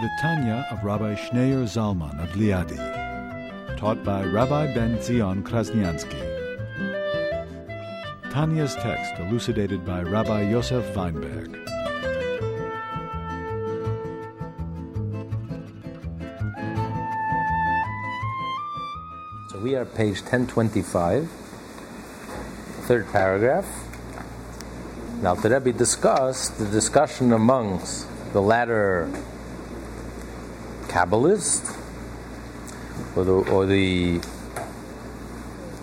The Tanya of Rabbi Schneur Zalman of Liadi, taught by Rabbi Ben Zion Krasniansky. Tanya's text elucidated by Rabbi Yosef Weinberg. So we are page 1025, third paragraph. Now, the Rebbe discussed the discussion amongst the latter Kabbalists or the, or the,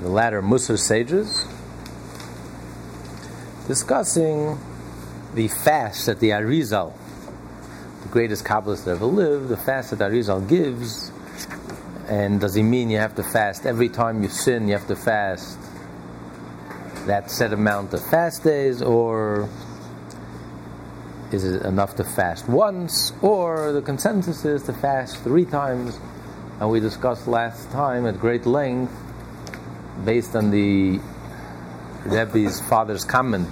the latter Musar sages discussing the fast that the Arizal, the greatest Kabbalist that ever lived, the fast that Arizal gives. And does he mean you have to fast every time you sin, you have to fast that set amount of fast days, or is it enough to fast once, or the consensus is to fast three times? And we discussed last time at great length, based on the Rebbe's father's comment,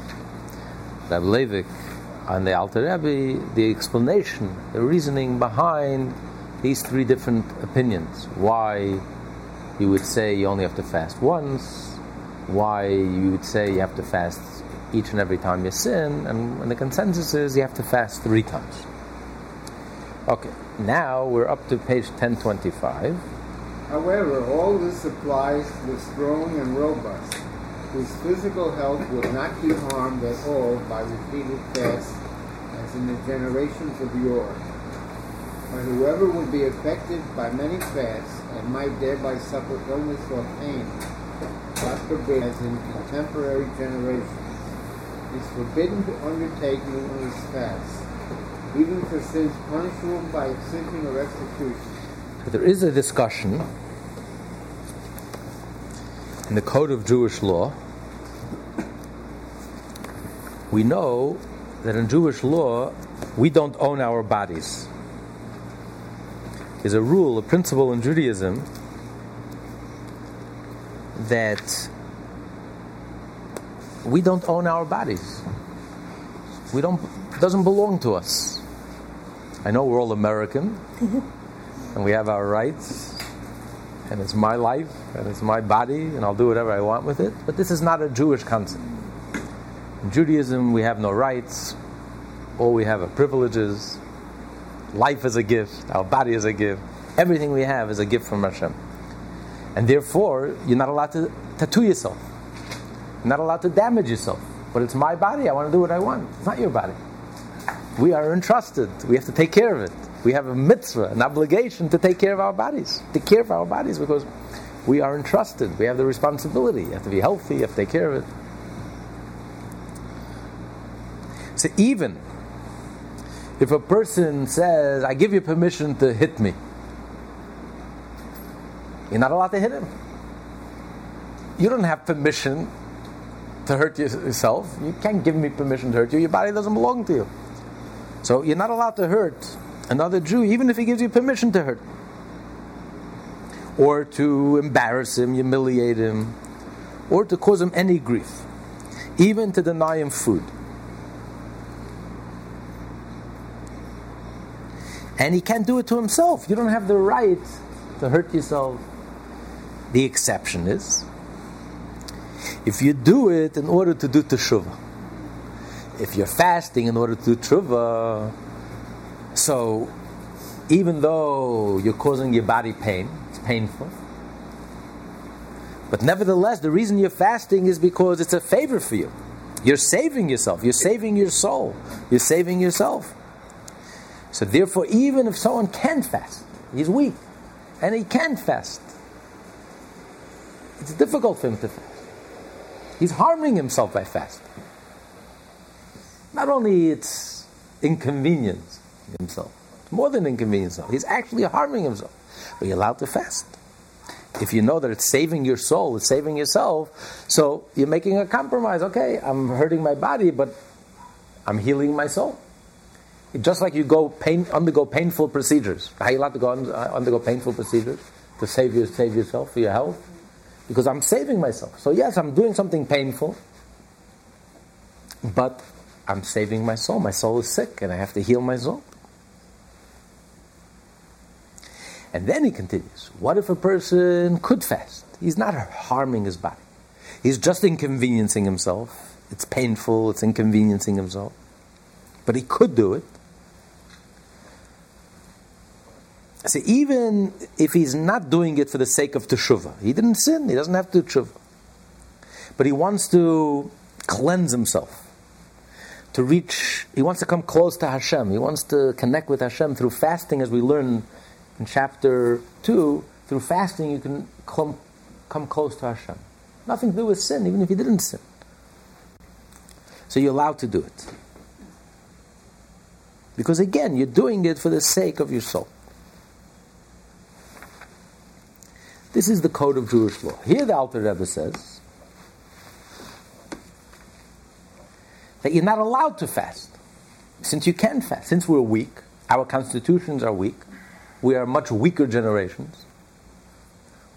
Rebbe Levik, on the Alter Rebbe, the explanation, the reasoning behind these three different opinions. Why you would say you only have to fast once, why you would say you have to fast each and every time you sin, and, and the consensus is you have to fast three times. Okay, now we're up to page 1025. However, all this applies to the strong and robust, whose physical health would not be harmed at all by repeated fasts, as in the generations of yore. But whoever would be affected by many fasts and might thereby suffer illness or pain, God forbid, as in contemporary generations, is forbidden to undertake numerous fasts, even for sins punishable by excision or execution. There is a discussion in the Code of Jewish Law. We know that in Jewish law, we don't own our bodies. There's a rule, a principle in Judaism that we don't own our bodies. We don't it doesn't belong to us. I know we're all American and we have our rights and it's my life and it's my body and I'll do whatever I want with it, but this is not a Jewish concept. In Judaism we have no rights, all we have are privileges. Life is a gift, our body is a gift. Everything we have is a gift from Hashem. And therefore, you're not allowed to tattoo yourself. Not allowed to damage yourself. But it's my body. I want to do what I want. It's not your body. We are entrusted. We have to take care of it. We have a mitzvah, an obligation to take care of our bodies. Take care of our bodies because we are entrusted. We have the responsibility. You have to be healthy. You have to take care of it. So even if a person says, I give you permission to hit me, you're not allowed to hit him. You don't have permission to hurt yourself. You can't give me permission to hurt you. Your body doesn't belong to you. So you're not allowed to hurt another Jew, even if he gives you permission to hurt. Or to embarrass him, humiliate him, or to cause him any grief, even to deny him food. And he can't do it to himself. You don't have the right to hurt yourself. The exception is if you do it in order to do teshuvah. If you're fasting in order to do teshuvah, so even though you're causing your body pain, it's painful. But nevertheless, the reason you're fasting is because it's a favor for you. You're saving yourself. You're saving your soul. You're saving yourself. So therefore, even if someone can fast, he's weak, and he can fast, it's difficult for him to fast. He's harming himself by fasting. Not only it's inconvenience himself, more than inconvenience himself, he's actually harming himself. but you're allowed to fast. If you know that it's saving your soul, it's saving yourself, so you're making a compromise. Okay, I'm hurting my body, but I'm healing my soul. Just like you go pain, undergo painful procedures. Are you allowed to go uh, undergo painful procedures to save, you, save yourself for your health? Because I'm saving myself. So, yes, I'm doing something painful, but I'm saving my soul. My soul is sick, and I have to heal my soul. And then he continues What if a person could fast? He's not harming his body, he's just inconveniencing himself. It's painful, it's inconveniencing himself. But he could do it. So even if he's not doing it for the sake of teshuvah, he didn't sin, he doesn't have to teshuvah. But he wants to cleanse himself, to reach, he wants to come close to Hashem, he wants to connect with Hashem through fasting, as we learn in chapter 2. Through fasting, you can come, come close to Hashem. Nothing to do with sin, even if you didn't sin. So you're allowed to do it. Because again, you're doing it for the sake of your soul. This is the code of Jewish law. Here the Alter Rebbe says that you're not allowed to fast. Since you can fast, since we're weak, our constitutions are weak, we are much weaker generations.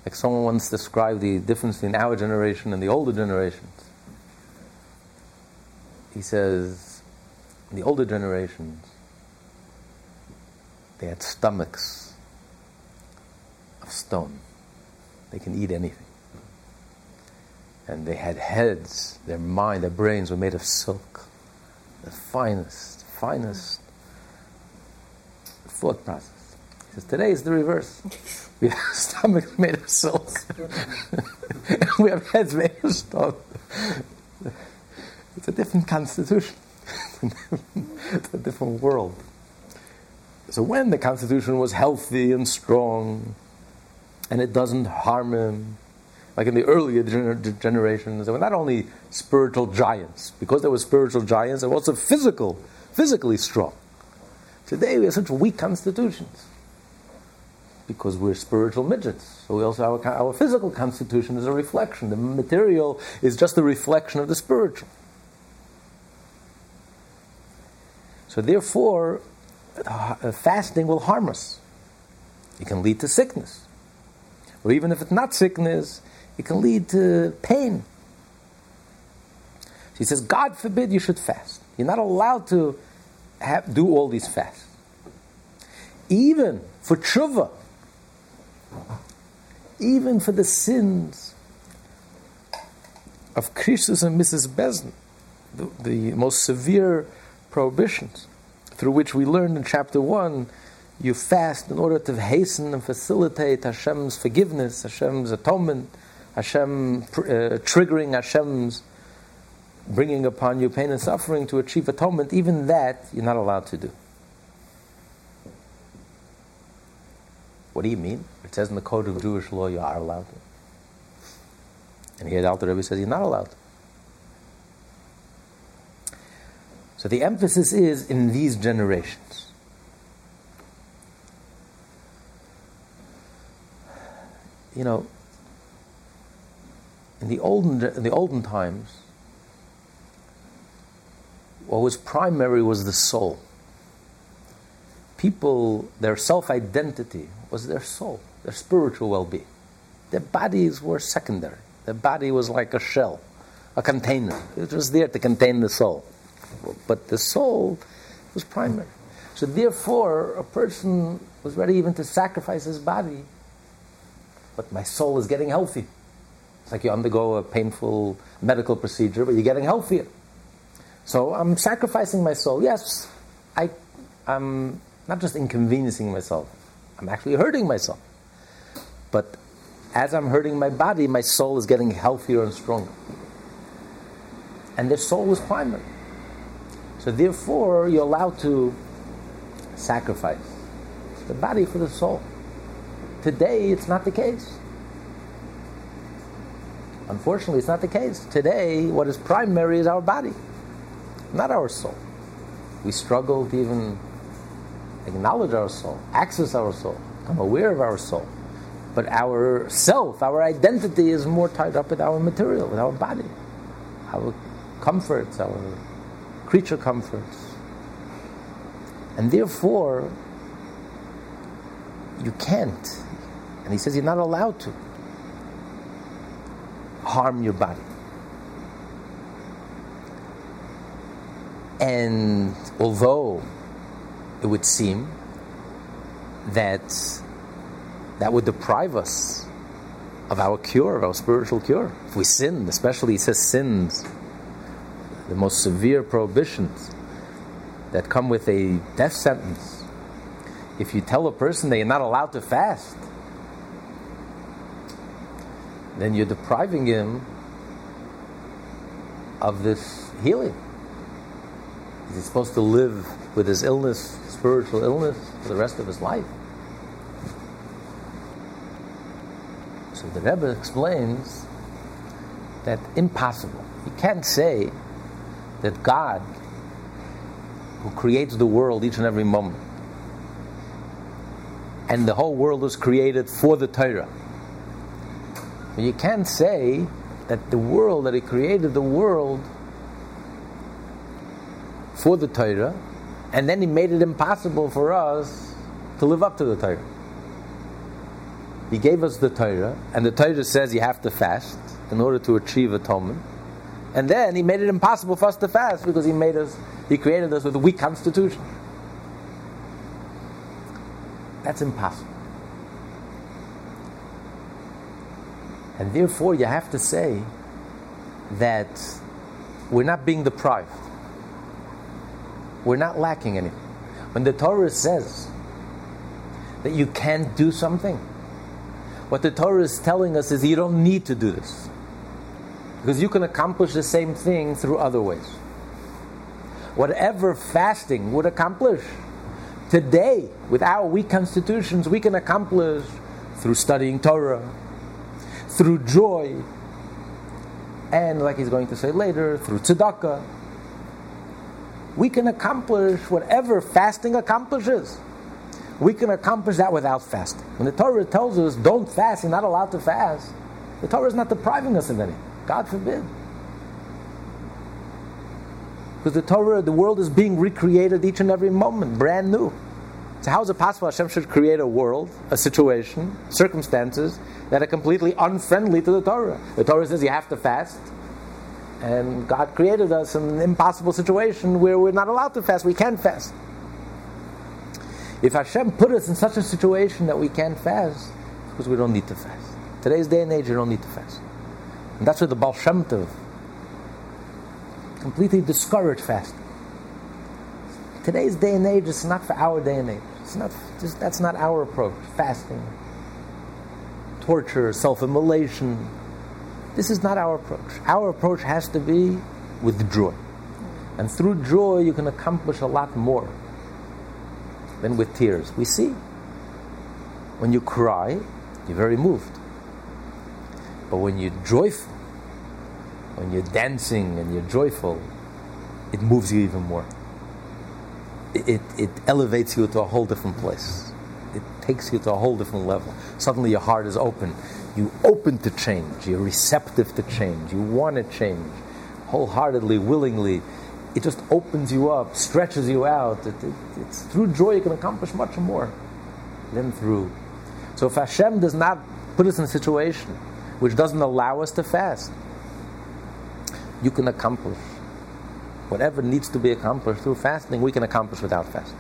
Like someone once described the difference between our generation and the older generations. He says, the older generations, they had stomachs of stone. They can eat anything. And they had heads, their mind, their brains were made of silk. The finest, finest thought process. He says, today is the reverse. We have stomachs made of silk. we have heads made of stone. It's a different constitution. it's a different world. So when the constitution was healthy and strong, and it doesn't harm him. Like in the earlier gener- generations, they were not only spiritual giants, because they were spiritual giants, they were also physical, physically strong. Today we have such weak constitutions because we're spiritual midgets. So we also our, our physical constitution is a reflection. The material is just a reflection of the spiritual. So therefore, uh, fasting will harm us. It can lead to sickness or even if it's not sickness, it can lead to pain. She says, God forbid you should fast. You're not allowed to have, do all these fasts. Even for tshuva, even for the sins of krisus and misas beis din, the, the most severe prohibitions, through which we learned in chapter 1 you fast in order to hasten and facilitate Hashem's forgiveness, Hashem's atonement, Hashem uh, triggering Hashem's bringing upon you pain and suffering to achieve atonement, even that you're not allowed to do. What do you mean? It says in the code of Jewish law you are allowed to. And here the Alter Rebbe says you're not allowed. So the emphasis is in these generations. You know, in the olden in the olden times, what was primary was the soul. People, their self identity was their soul, their spiritual well being. Their bodies were secondary. Their body was like a shell, a container. It was there to contain the soul. But the soul was primary. So, therefore, a person was ready even to sacrifice his body but my soul is getting healthy. It's like you undergo a painful medical procedure, but you're getting healthier. So I'm sacrificing my soul. Yes, I, I'm not just inconveniencing myself, I'm actually hurting myself. But as I'm hurting my body, my soul is getting healthier and stronger. And the soul is primary. So therefore, you're allowed to sacrifice the body for the soul. Today, it's not the case. Unfortunately, it's not the case. Today, what is primary is our body, not our soul. We struggle to even acknowledge our soul, access our soul. become aware of our soul. But our self, our identity is more tied up with our material, with our body, our comforts, our creature comforts. And therefore, you can't. And he says you're not allowed to harm your body. And although it would seem that that would deprive us of our cure, of our spiritual cure. If we sin, especially he says sins, the most severe prohibitions that come with a death sentence. If you tell a person that you're not allowed to fast, then you're depriving him of this healing. He's supposed to live with his illness, spiritual illness, for the rest of his life. So the Rebbe explains that impossible. You can't say that God, who creates the world each and every moment, and the whole world was created for the Torah. You can't say that the world, that He created the world for the Torah, and then He made it impossible for us to live up to the Torah. He gave us the Torah, and the Torah says you have to fast in order to achieve atonement. And then He made it impossible for us to fast because He made us, He created us with a weak constitution. That's impossible. And therefore, you have to say that we're not being deprived. We're not lacking anything. When the Torah says that you can't do something, what the Torah is telling us is you don't need to do this. Because you can accomplish the same thing through other ways. Whatever fasting would accomplish, today, with our weak constitutions, we can accomplish through studying Torah, through joy, and like he's going to say later, through tzedakah. We can accomplish whatever fasting accomplishes. We can accomplish that without fasting. When the Torah tells us don't fast, you're not allowed to fast, the Torah is not depriving us of anything. God forbid. Because the Torah, the world is being recreated each and every moment, brand new. So how is it possible Hashem should create a world, a situation, circumstances that are completely unfriendly to the Torah? The Torah says you have to fast, and God created us in an impossible situation where we're not allowed to fast. We can't fast. If Hashem put us in such a situation that we can't fast, because we don't need to fast. Today's day and age, you don't need to fast. And that's where the Baal Shem Tov completely discouraged fasting. Today's day and age, is not for our day and age. It's not, just, that's not our approach. Fasting, torture, self-immolation. This is not our approach. Our approach has to be with joy. And through joy, you can accomplish a lot more than with tears. We see. When you cry, you're very moved. But when you're joyful, when you're dancing and you're joyful, it moves you even more. It, it, it, elevates you to a whole different place. It takes you to a whole different level. Suddenly your heart is open. You open to change. You're receptive to change. You want to change wholeheartedly, willingly. It just opens you up, stretches you out. It, it's through joy you can accomplish much more than through. So if Hashem does not put us in a situation which doesn't allow us to fast, you can accomplish whatever needs to be accomplished through fasting, we can accomplish without fasting.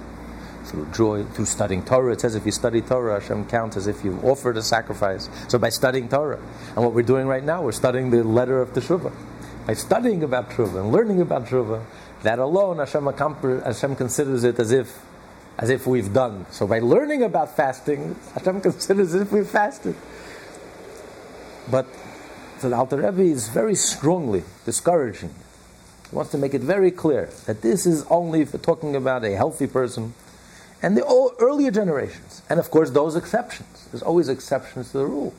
Through joy, through studying Torah. It says if you study Torah, Hashem counts as if you've offered a sacrifice. So by studying Torah, and what we're doing right now, we're studying the letter of Teshuvah. By studying about Teshuvah and learning about Teshuvah, that alone Hashem, Hashem considers it as if as if we've done. So by learning about fasting, Hashem considers it as if we've fasted. But so the Alter Rebbe is very strongly discouraging. He wants to make it very clear that this is only for talking about a healthy person and the earlier generations. And of course, those exceptions. There's always exceptions to the rule.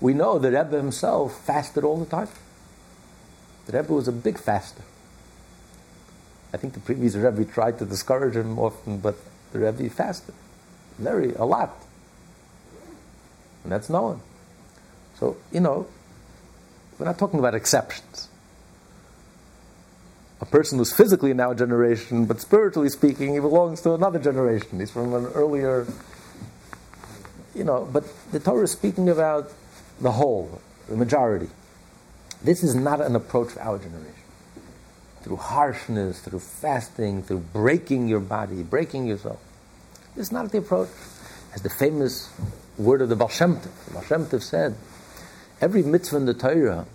We know the Rebbe himself fasted all the time. The Rebbe was a big faster. I think the previous Rebbe tried to discourage him often, but the Rebbe fasted very, a lot. and that's known. So, you know, we're not talking about exceptions. A person who's physically in our generation, but spiritually speaking, he belongs to another generation. He's from an earlier, you know, but the Torah is speaking about the whole, the majority. This is not an approach for our generation. Through harshness, through fasting, through breaking your body, breaking yourself. This is not the approach. As the famous word of the Baal the Baal said, every mitzvah in the Torah,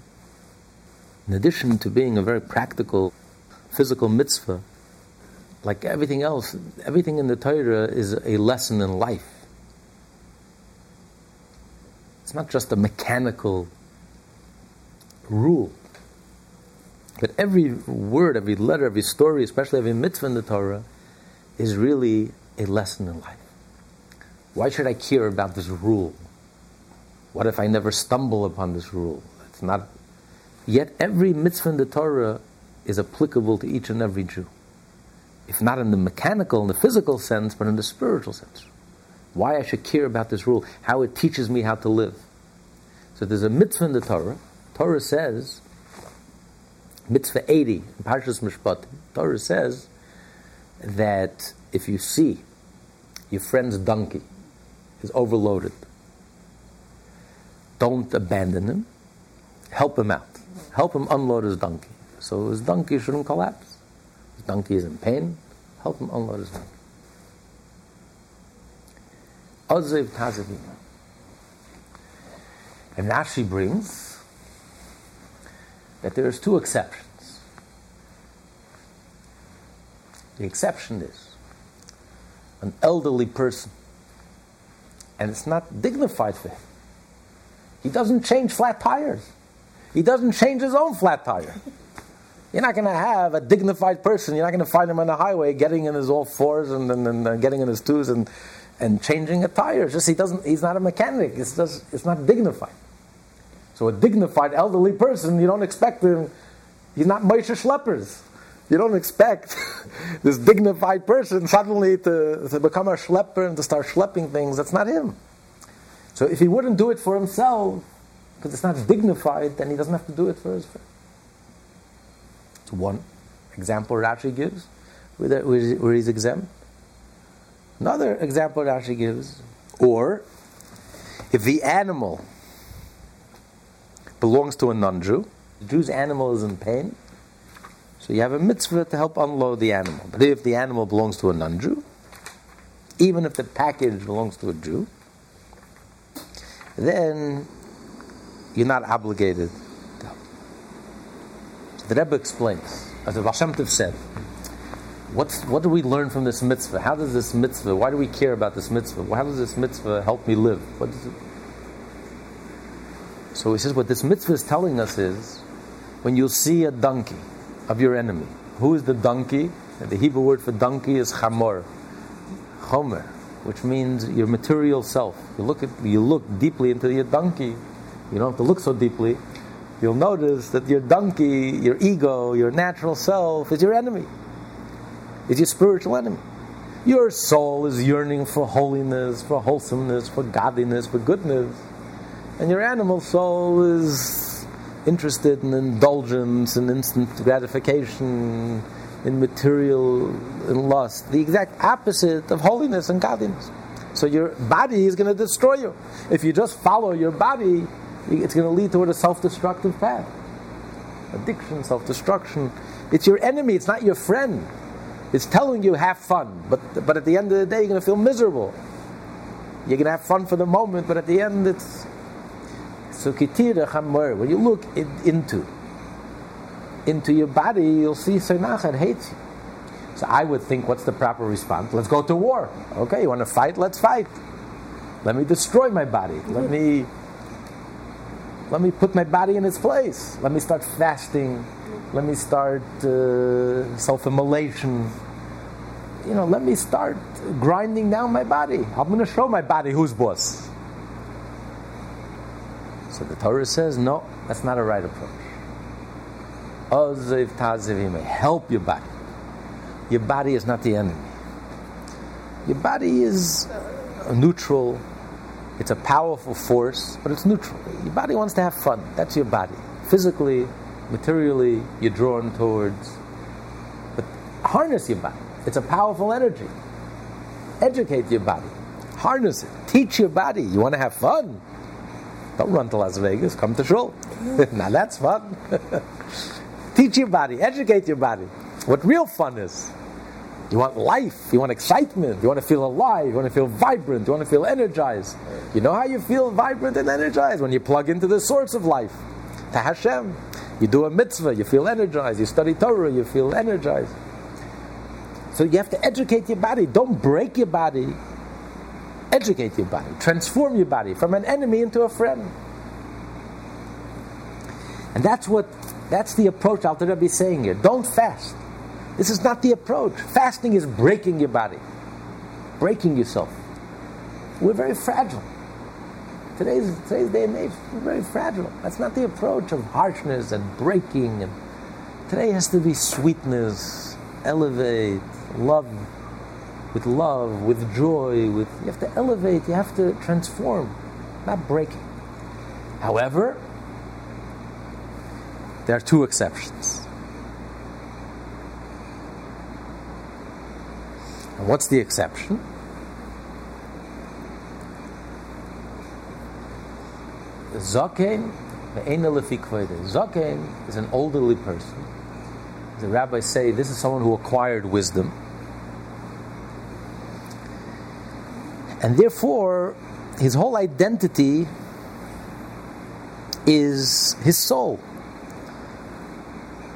in addition to being a very practical, physical mitzvah, like everything else, everything in the Torah is a lesson in life. It's not just a mechanical rule. But every word, every letter, every story, especially every mitzvah in the Torah, is really a lesson in life. Why should I care about this rule? What if I never stumble upon this rule? It's not. Yet every mitzvah in the Torah is applicable to each and every Jew. If not in the mechanical, in the physical sense, but in the spiritual sense. Why I should care about this rule, how it teaches me how to live. So there's a mitzvah in the Torah. Torah says, mitzvah 80 in Parshas Mishpat, Torah says that if you see your friend's donkey is overloaded, don't abandon him, help him out. Help him unload his donkey. So his donkey shouldn't collapse. His donkey is in pain, help him unload his donkey. Ozev Tazavim. And Rashi brings that there's two exceptions. The exception is an elderly person, and it's not dignified for him. He doesn't change flat tires. He doesn't change his own flat tire. You're not going to have a dignified person. You're not going to find him on the highway getting in his all fours and, and, and uh, getting in his twos and, and changing a tire. It's just he doesn't. He's not a mechanic. It's just it's not dignified. So a dignified elderly person, you don't expect him. He's not Moshe Schleppers. You don't expect this dignified person suddenly to, to become a schlepper and to start schlepping things. That's not him. So if he wouldn't do it for himself, because it's not dignified, then he doesn't have to do it for his friend. One example Rashi gives where, where he's exempt. Another example Rashi gives, or if the animal belongs to a non-Jew, the Jew's animal is in pain, so you have a mitzvah to help unload the animal. But if the animal belongs to a non-Jew, even if the package belongs to a Jew, then you're not obligated the Rebbe explains, as the Baal said, What's, what do we learn from this mitzvah? How does this mitzvah, why do we care about this mitzvah? How does this mitzvah help me live? What does it, so he says, what this mitzvah is telling us is when you see a donkey of your enemy, who is the donkey? The Hebrew word for donkey is chamor, chomer, which means your material self. You look at, you look deeply into your donkey. You don't have to look so deeply. You'll notice that your donkey, your ego, your natural self is your enemy. It's your spiritual enemy. Your soul is yearning for holiness, for wholesomeness, for godliness, for goodness and your animal soul is interested in indulgence and instant gratification, in material and lust, the exact opposite of holiness and godliness. So your body is going to destroy you. If you just follow your body, it's going to lead toward a self-destructive path. Addiction, self-destruction. It's your enemy, it's not your friend. It's telling you have fun, but, but at the end of the day, you're going to feel miserable. You're going to have fun for the moment, but at the end, it's so when you look in, into into your body, you'll see Seinachet hates you. So I would think, what's the proper response? Let's go to war. Okay, you want to fight? Let's fight. Let me destroy my body. Let me let me put my body in its place. Let me start fasting. Let me start uh, self-immolation. You know, let me start grinding down my body. I'm going to show my body who's boss. So the Torah says, no, that's not a right approach. Oziv tazivim, help your body. Your body is not the enemy. Your body is uh, neutral. It's a powerful force, but it's neutral. Your body wants to have fun. That's your body. Physically, materially, you're drawn towards. But harness your body. It's a powerful energy. Educate your body. Harness it. Teach your body. You want to have fun? Don't run to Las Vegas. Come to Shul. now that's fun. Teach your body. Educate your body. What real fun is. You want life. You want excitement. You want to feel alive. You want to feel vibrant. You want to feel energized. You know how you feel vibrant and energized? When you plug into the source of life, to Hashem. You do a mitzvah, you feel energized. You study Torah, you feel energized. So you have to educate your body. Don't break your body. Educate your body. Transform your body from an enemy into a friend. And that's what that's the approach Alter Rebbe is saying here. Don't fast. This is not the approach. Fasting is breaking your body, breaking yourself. We're very fragile. Today's, today's day and age, we're very fragile. That's not the approach of harshness and breaking. And today has to be sweetness, elevate, love, with love, with joy. With you have to elevate. You have to transform, not breaking. However, there are two exceptions. And what's the exception? Zaken. Zaken is an elderly person. The rabbis say this is someone who acquired wisdom. And therefore, his whole identity is his soul.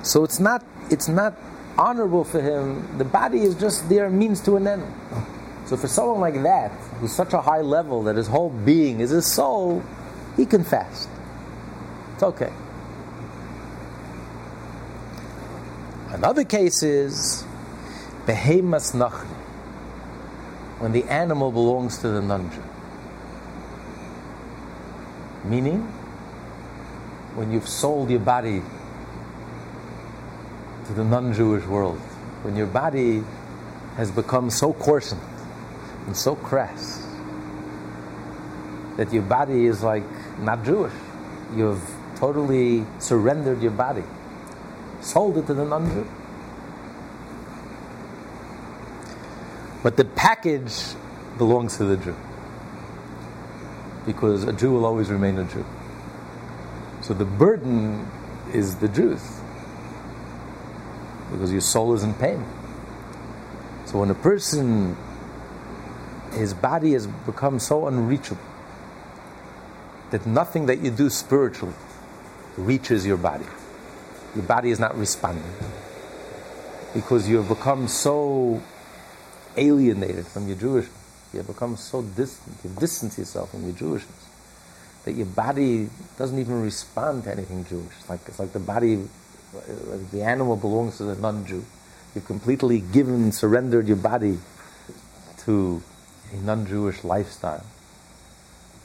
So it's not, it's not honorable for him. The body is just there means to an end. So for someone like that, who's such a high level that his whole being is his soul, he can fast. It's okay. Another case is behemas nachri, when the animal belongs to the nunju. Meaning, when you've sold your body the non Jewish world. When your body has become so coarsened and so crass that your body is like not Jewish. You've totally surrendered your body, sold it to the non Jew. But the package belongs to the Jew. Because a Jew will always remain a Jew. So the burden is the Jews because your soul is in pain. So when a person, his body has become so unreachable that nothing that you do spiritually reaches your body. Your body is not responding because you have become so alienated from your Jewishness. You have become so distant. You've distanced yourself from your Jewishness that your body doesn't even respond to anything Jewish. It's like, it's like the body the animal belongs to the non-Jew. You've completely given, surrendered your body to a non-Jewish lifestyle,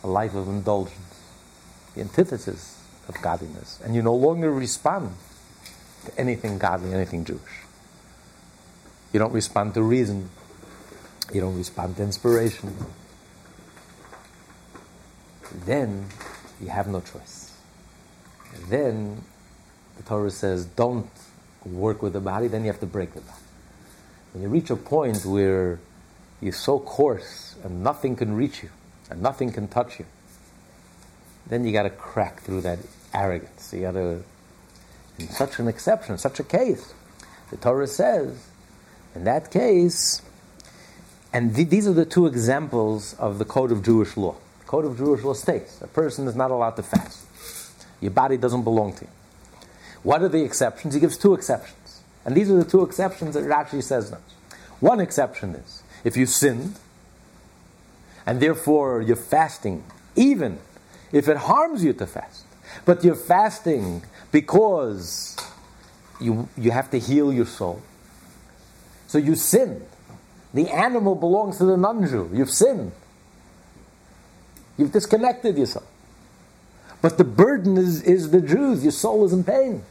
a life of indulgence, the antithesis of godliness, and you no longer respond to anything godly, anything Jewish. You don't respond to reason. You don't respond to inspiration. Then you have no choice. Then the Torah says, don't work with the body, then you have to break the body. When you reach a point where you're so coarse and nothing can reach you and nothing can touch you, then you got to crack through that arrogance. You got to, in such an exception, such a case, the Torah says, in that case, and th- these are the two examples of the code of Jewish law. The code of Jewish law states a person is not allowed to fast. Your body doesn't belong to you. What are the exceptions? He gives two exceptions. And these are the two exceptions that Rashi says now. One exception is if you sinned, and therefore you're fasting, even if it harms you to fast, but you're fasting because you, you have to heal your soul. So you sinned. The animal belongs to the non Jew. You've sinned. You've disconnected yourself. But the burden is, is the Jews. Your soul is in pain.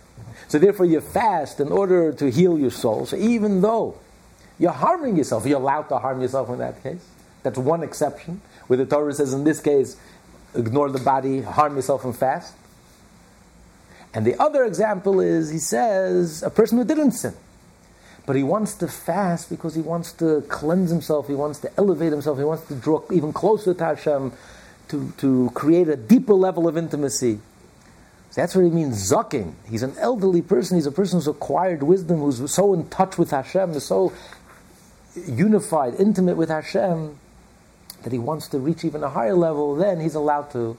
So therefore you fast in order to heal your soul. So even though you're harming yourself, you're allowed to harm yourself in that case. That's one exception, where the Torah says in this case, ignore the body, harm yourself, and fast. And the other example is, he says, a person who didn't sin. But he wants to fast because he wants to cleanse himself, he wants to elevate himself, he wants to draw even closer to Hashem, to, to create a deeper level of intimacy. That's what he means, zucking. He's an elderly person, he's a person who's acquired wisdom, who's so in touch with Hashem, is so unified, intimate with Hashem, that he wants to reach even a higher level, then he's allowed to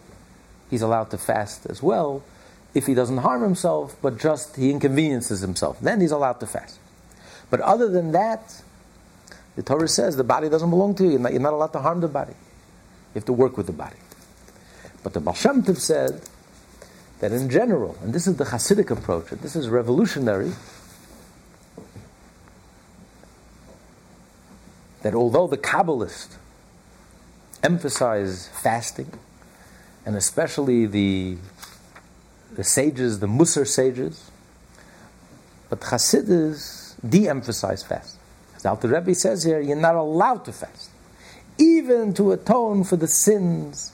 he's allowed to fast as well if he doesn't harm himself, but just he inconveniences himself. Then he's allowed to fast. But other than that, the Torah says the body doesn't belong to you. You're not, you're not allowed to harm the body. You have to work with the body. But the Baal Tov said that in general, and this is the Hasidic approach, and this is revolutionary, that although the Kabbalists emphasize fasting, and especially the, the sages, the Musar sages, but Hasidus de-emphasize fast. As Alter Rebbe says here, you're not allowed to fast, even to atone for the sins,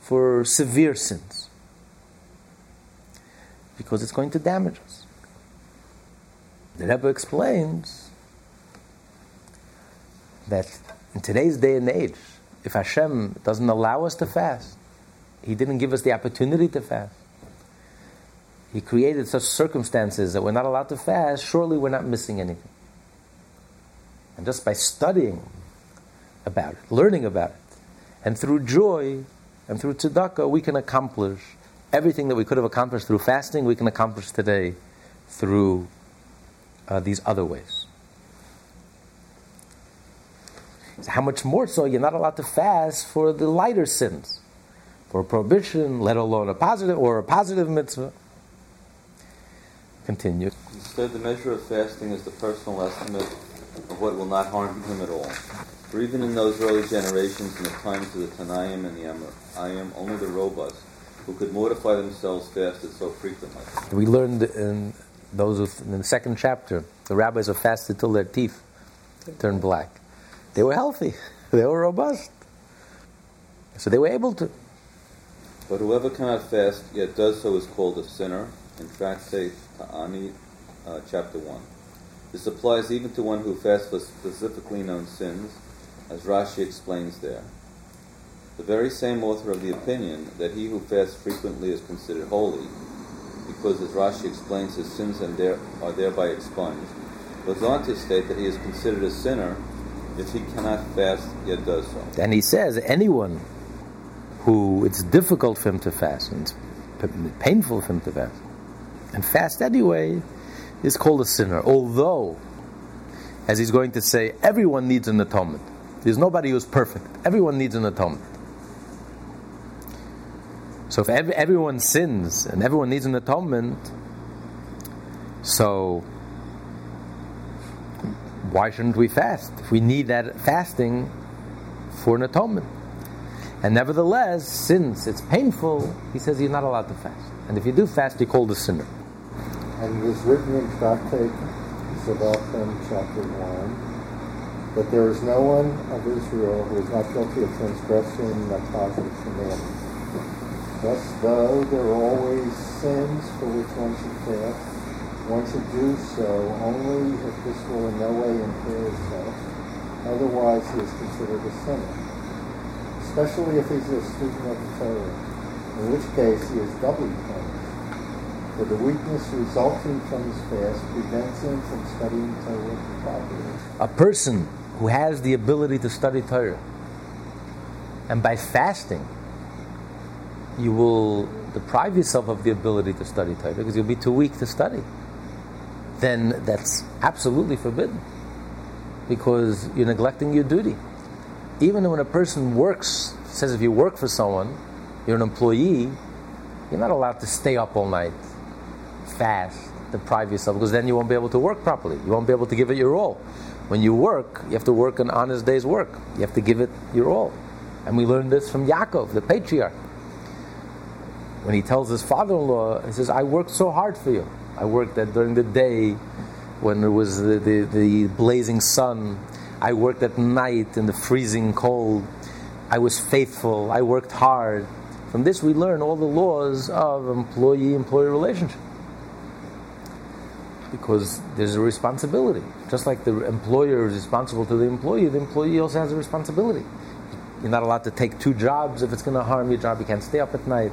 for severe sins, because it's going to damage us. The Rebbe explains that in today's day and age, if Hashem doesn't allow us to fast, He didn't give us the opportunity to fast. He created such circumstances that we're not allowed to fast, surely we're not missing anything. And just by studying about it, learning about it, and through joy and through tzedakah, we can accomplish everything that we could have accomplished through fasting, we can accomplish today through uh, these other ways. So how much more so you're not allowed to fast for the lighter sins, for prohibition, let alone a positive or a positive mitzvah. Continue. Instead, the measure of fasting is the personal estimate of what will not harm him at all. For even in those early generations, in the times of the Tanaim and the Amoraim, only the robust, who could mortify themselves, fasted so frequently. We learned in those in the second chapter, the rabbis have fasted till their teeth turned black. They were healthy. They were robust. So they were able to. But whoever cannot fast yet does so is called a sinner. In fact, say Ta'ani, uh, chapter 1. This applies even to one who fasts for specifically known sins, as Rashi explains there. The very same author of the opinion that he who fasts frequently is considered holy, because as Rashi explains his sins and there, are thereby expunged, goes on to state that he is considered a sinner if he cannot fast yet does so. And he says anyone who it's difficult for him to fast, and it's painful for him to fast, and fast anyway, is called a sinner. Although, as he's going to say, everyone needs an atonement. There's nobody who's perfect. Everyone needs an atonement. So if every, everyone sins and everyone needs an atonement, so why shouldn't we fast? If we need that fasting for an atonement. And nevertheless, since it's painful, he says you're not allowed to fast. And if you do fast, you're called a sinner. And it is written in Tractate Savathim, chapter 1, that there is no one of Israel who is not guilty of transgressing a positive commandment. Thus, though there are always sins for which one should fast, one should do so only if this will in no way impair his. Otherwise, he is considered a sinner, especially if he's a student of the Torah, in which case he is doubly punished. For the weakness resulting from his fast prevents him from studying Torah properly. A person who has the ability to study Torah, and by fasting, you will deprive yourself of the ability to study Torah because you'll be too weak to study then that's absolutely forbidden because you're neglecting your duty. Even when a person works, says if you work for someone, you're an employee, you're not allowed to stay up all night, fast, deprive yourself, because then you won't be able to work properly. You won't be able to give it your all. When you work, you have to work an honest day's work. You have to give it your all. And we learned this from Yaakov, the patriarch. When he tells his father in law, he says, I worked so hard for you. I worked that during the day when there was the, the, the blazing sun. I I worked at night in the freezing cold. I was faithful. I worked hard. From this, we learn all the laws of employee employee relationship. Because there's a responsibility. Just like the employer is responsible to the employee, the employee also has a responsibility. You're not allowed to take two jobs if it's going to harm your job. You can't stay up at night.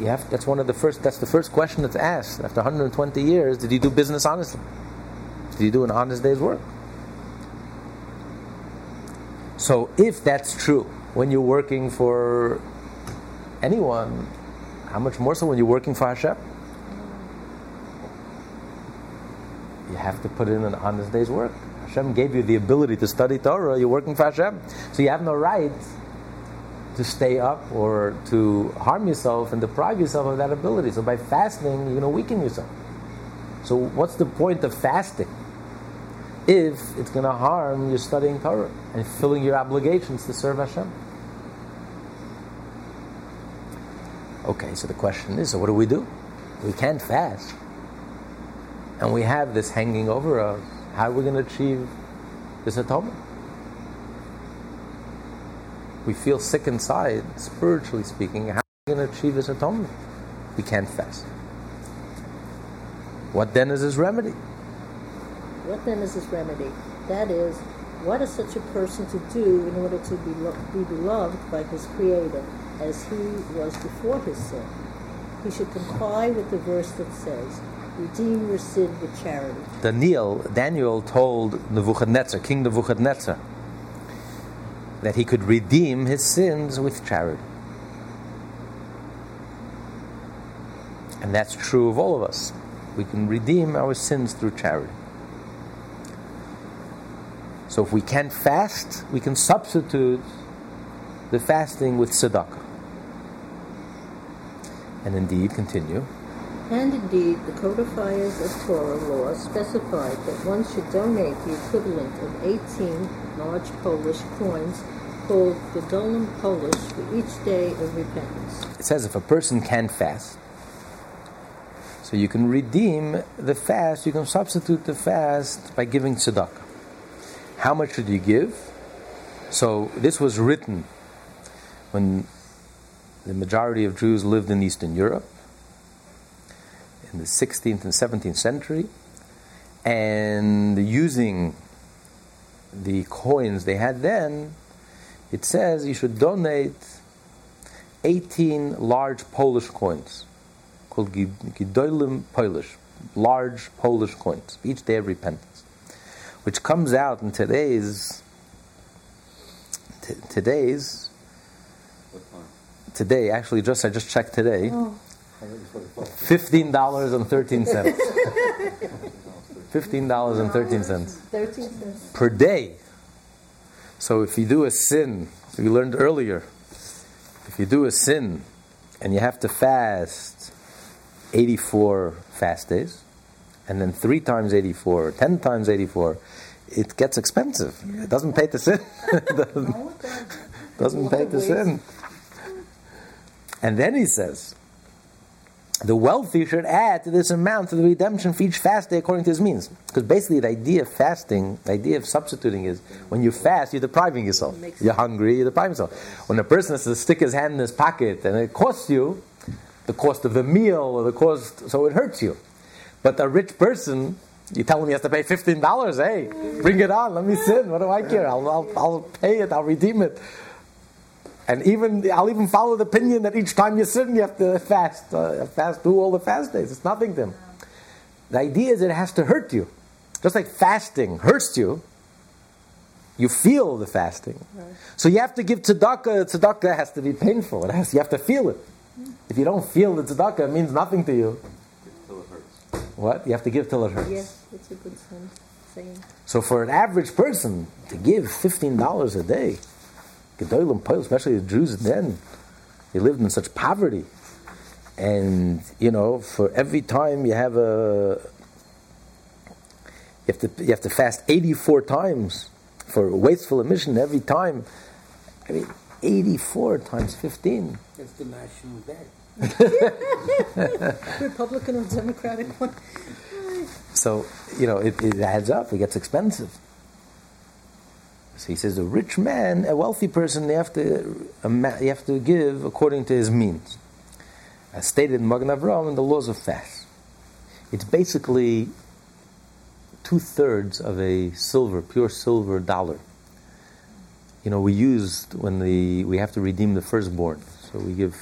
You have, that's one of the first. That's the first question that's asked after 120 years. Did you do business honestly? Did you do an honest day's work? So, if that's true, when you're working for anyone, how much more so when you're working for Hashem? You have to put in an honest day's work. Hashem gave you the ability to study Torah, you're working for Hashem. So you have no right to stay up or to harm yourself and deprive yourself of that ability. So by fasting, you're going to weaken yourself. So what's the point of fasting? If it's going to harm your studying Torah and filling your obligations to serve Hashem. Okay, so the question is, so what do we do? We can't fast. And we have this hanging over us. How are we going to achieve this atonement? We feel sick inside, spiritually speaking. How are we going to achieve this atonement? We can't fast. What then is his remedy? What then is his remedy? That is, what is such a person to do in order to be, lo- be beloved by his Creator as he was before his sin? He should comply with the verse that says, redeem your sin with charity. Daniel, Daniel told Nebuchadnezzar, King Nebuchadnezzar, that he could redeem his sins with charity. And that's true of all of us. We can redeem our sins through charity. So if we can't fast, we can substitute the fasting with tzedakah. And indeed, continue. And indeed, the codifiers of Torah law specified that one should donate the equivalent of 18 large Polish coins called Gedolim Polish for each day of repentance. It says if a person can fast, so you can redeem the fast, you can substitute the fast by giving tzedakah. How much should you give? So this was written when the majority of Jews lived in Eastern Europe in the 16th and 17th century, and using the coins they had then, it says you should donate 18 large Polish coins called Gedolim Polish, large Polish coins, each day of repentance, which comes out in today's t- today's today actually just I just checked today. Oh. Fifteen dollars and thirteen cents. Fifteen dollars and thirteen cents 13 cents. per day. So if you do a sin, we learned earlier, if you do a sin and you have to fast 84 fast days, and then three times 84, 10 times 84, it gets expensive. It doesn't pay to sin. doesn't, doesn't pay to sin. And then he says, the wealthy should add to this amount to the redemption for each fast day according to his means. Because basically, the idea of fasting, the idea of substituting is when you fast, you're depriving yourself. You're hungry, you're depriving yourself. When a person has to stick his hand in his pocket and it costs you the cost of the meal or the cost, so it hurts you. But a rich person, you tell him he has to pay fifteen dollars. Hey, bring it on. Let me sin. What do I care? I'll, I'll, I'll pay it. I'll redeem it. And even I'll even follow the opinion that each time you sin, you have to fast. Uh, fast, do all the fast days. It's nothing to him. The idea is it has to hurt you, just like fasting hurts you. You feel the fasting, so you have to give tzedakah. Tzedakah has to be painful. It has. You have to feel it. If you don't feel the tzedakah, it means nothing to you. Till it hurts. What? You have to give till it hurts. Yes, that's a good sen- saying. So for an average person to give fifteen dollars a day, Gedolim Poil, especially the Jews then, they lived in such poverty, and you know, for every time you have a, you have to you have to fast eighty four times for a wasteful emission every time. I mean, eighty four times fifteen. It's the national debt. Republican or Democratic one? So you know, it, it adds up. It gets expensive. So he says, a rich man, a wealthy person, they have to, you have to give according to his means. As stated in Magen Avraham in the laws of fast. It's basically two thirds of a silver, pure silver dollar. You know, we used when the we have to redeem the firstborn, so we give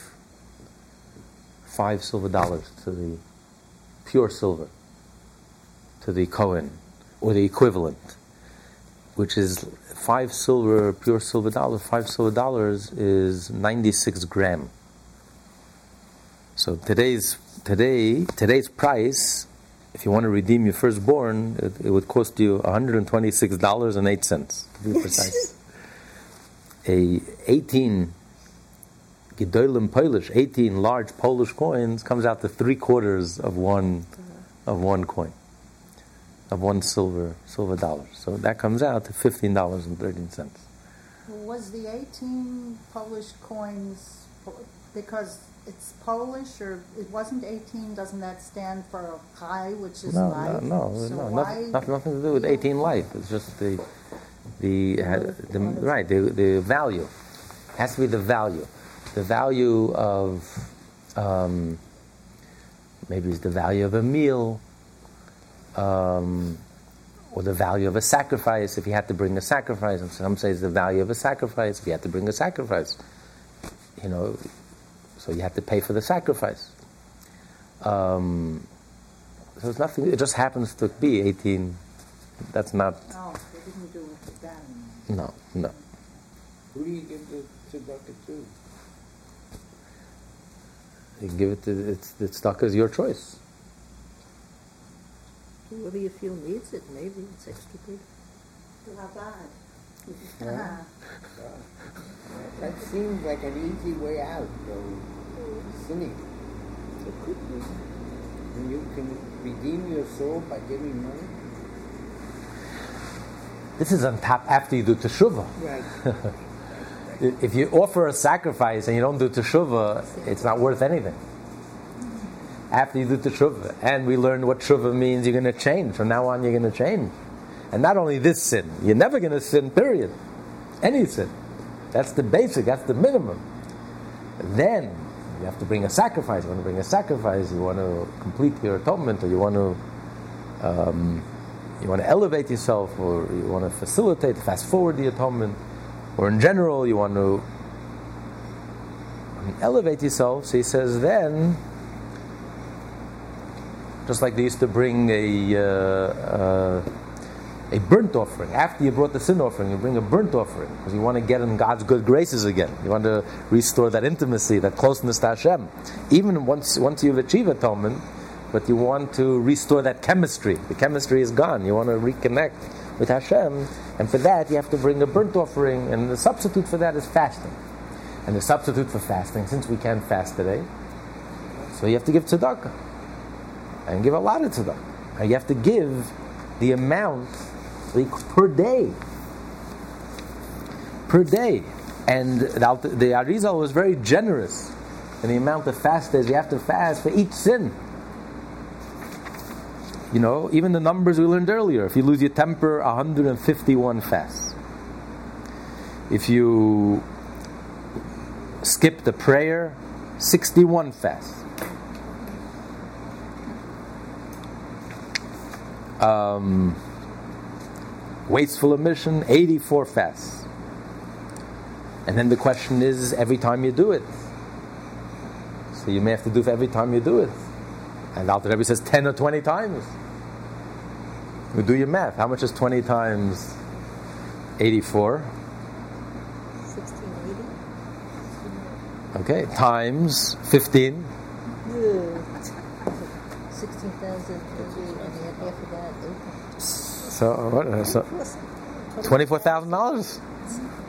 five silver dollars to the pure silver to the Cohen, or the equivalent, which is five silver, pure silver dollar, Five silver dollars is 96 gram. So today's today today's price, if you want to redeem your firstborn, it, it would cost you 126 dollars and eight cents to be precise. A 18 Gedolim Polish, 18 large Polish coins comes out to three quarters of one of one coin of one silver silver dollar. So that comes out to fifteen dollars and thirteen cents. Was the eighteen Polish coins because it's Polish or it wasn't eighteen? Doesn't that stand for chai, which is no, life? No, no, so no, nothing, nothing to do with eighteen life. It's just the the, the right the the value it has to be the value, the value of um, maybe it's the value of a meal um, or the value of a sacrifice if you had to bring a sacrifice. And some say it's the value of a sacrifice if you had to bring a sacrifice. You know, so you have to pay for the sacrifice. Um, so it's nothing. It just happens to be eighteen. That's not. Oh, they didn't do it with that. No, no. Who do you give the tzedakah to? You give it to it's the tzedakah is your choice. Whoever you feel needs it, maybe it's extra good. Yeah. That seems like an easy way out, though. Sinning. It could be. And you can redeem your soul by giving money. This is on top after you do teshuvah. Right. if you offer a sacrifice and you don't do teshuvah, it's not worth anything. After you do teshuvah, and we learned what teshuvah means, you're going to change. From now on, you're going to change. And not only this sin, you're never going to sin. Period. Any sin. That's the basic. That's the minimum. Then you have to bring a sacrifice. You want to bring a sacrifice. You want to complete your atonement, or you want to. Um, you want to elevate yourself, or you want to facilitate, fast forward the atonement, or in general, you want to elevate yourself. So he says, then, just like they used to bring a, uh, uh, a burnt offering. After you brought the sin offering, you bring a burnt offering because you want to get in God's good graces again. You want to restore that intimacy, that closeness to Hashem. Even once, once you've achieved atonement, but you want to restore that chemistry. The chemistry is gone. You want to reconnect with Hashem, and for that you have to bring a burnt offering, and the substitute for that is fasting. And the substitute for fasting, since we can't fast today, so you have to give tzedakah, and give a lot of them. And you have to give the amount like, per day. Per day. And the, the Arizal was very generous in the amount of fast days you have to fast for each sin. You know, even the numbers we learned earlier. If you lose your temper, 151 fasts. If you skip the prayer, 61 fasts. Um, wasteful emission, 84 fasts. And then the question is every time you do it. So you may have to do it every time you do it. And Alter Rebbe says 10 or 20 times. You do your math. How much is 20 times 84? 1680? Okay, times 15. Yeah. 16,000 and you had half of that. So, what, uh, so $24,000.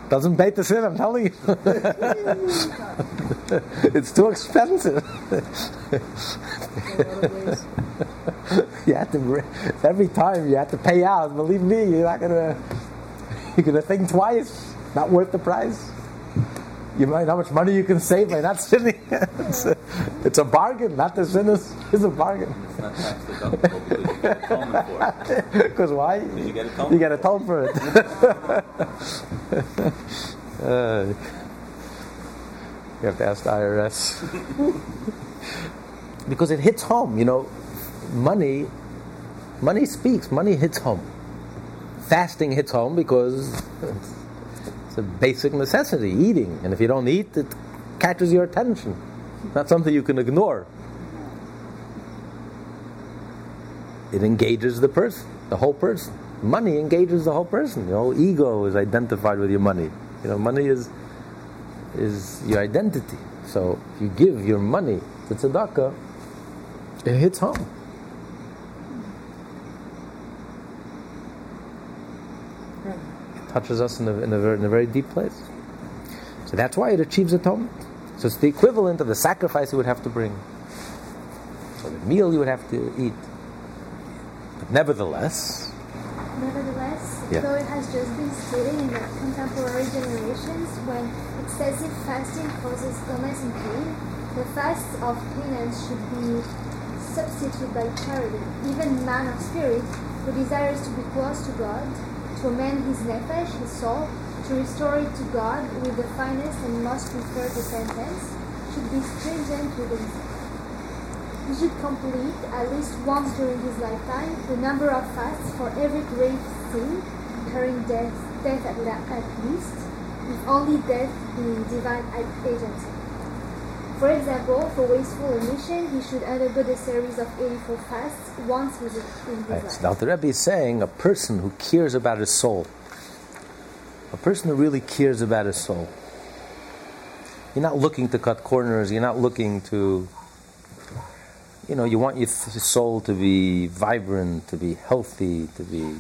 Doesn't bait the sin, I'm telling you. it's too expensive. you have to every time you have to pay out. Believe me, you're not gonna you're gonna think twice. Not worth the price. You might how much money you can save by not sinning. it's, a, it's a bargain. Not the sin is, is a bargain. It's not tax deductible because you atonement for it. Because why? Because you get atonement. You get for it. uh, you have to ask the IRS. because it hits home, you know. Money, money speaks. Money hits home. Fasting hits home because it's a basic necessity, eating. And if you don't eat, it catches your attention. Not something you can ignore. It engages the person, the whole person. Money engages the whole person. Your whole ego is identified with your money. You know, money is is your identity. So if you give your money to tzedakah, it hits home. It touches us in a, in a, very, in a very deep place. So that's why it achieves atonement. So it's the equivalent of the sacrifice you would have to bring, or the meal you would have to eat. But nevertheless, Nevertheless, Yeah. though it has just been stated in the contemporary generations when excessive fasting causes illness and pain, the fasts of penance should be substituted by charity. Even man of spirit who desires to be close to God, to amend his nefesh, his soul, to restore it to God with the finest and most preferred repentance, should be stringent with himself. He should complete, at least once during his lifetime, the number of fasts for every grave sin, incurring death, death at, at least, if only death being divine agency. For example, for wasteful emission, he should undergo the series of 84 fasts once in his Right. life. Now the Rebbe is saying a person who cares about his soul, a person who really cares about his soul. You're not looking to cut corners. You're not looking to, you know, you want your soul to be vibrant, to be healthy, to be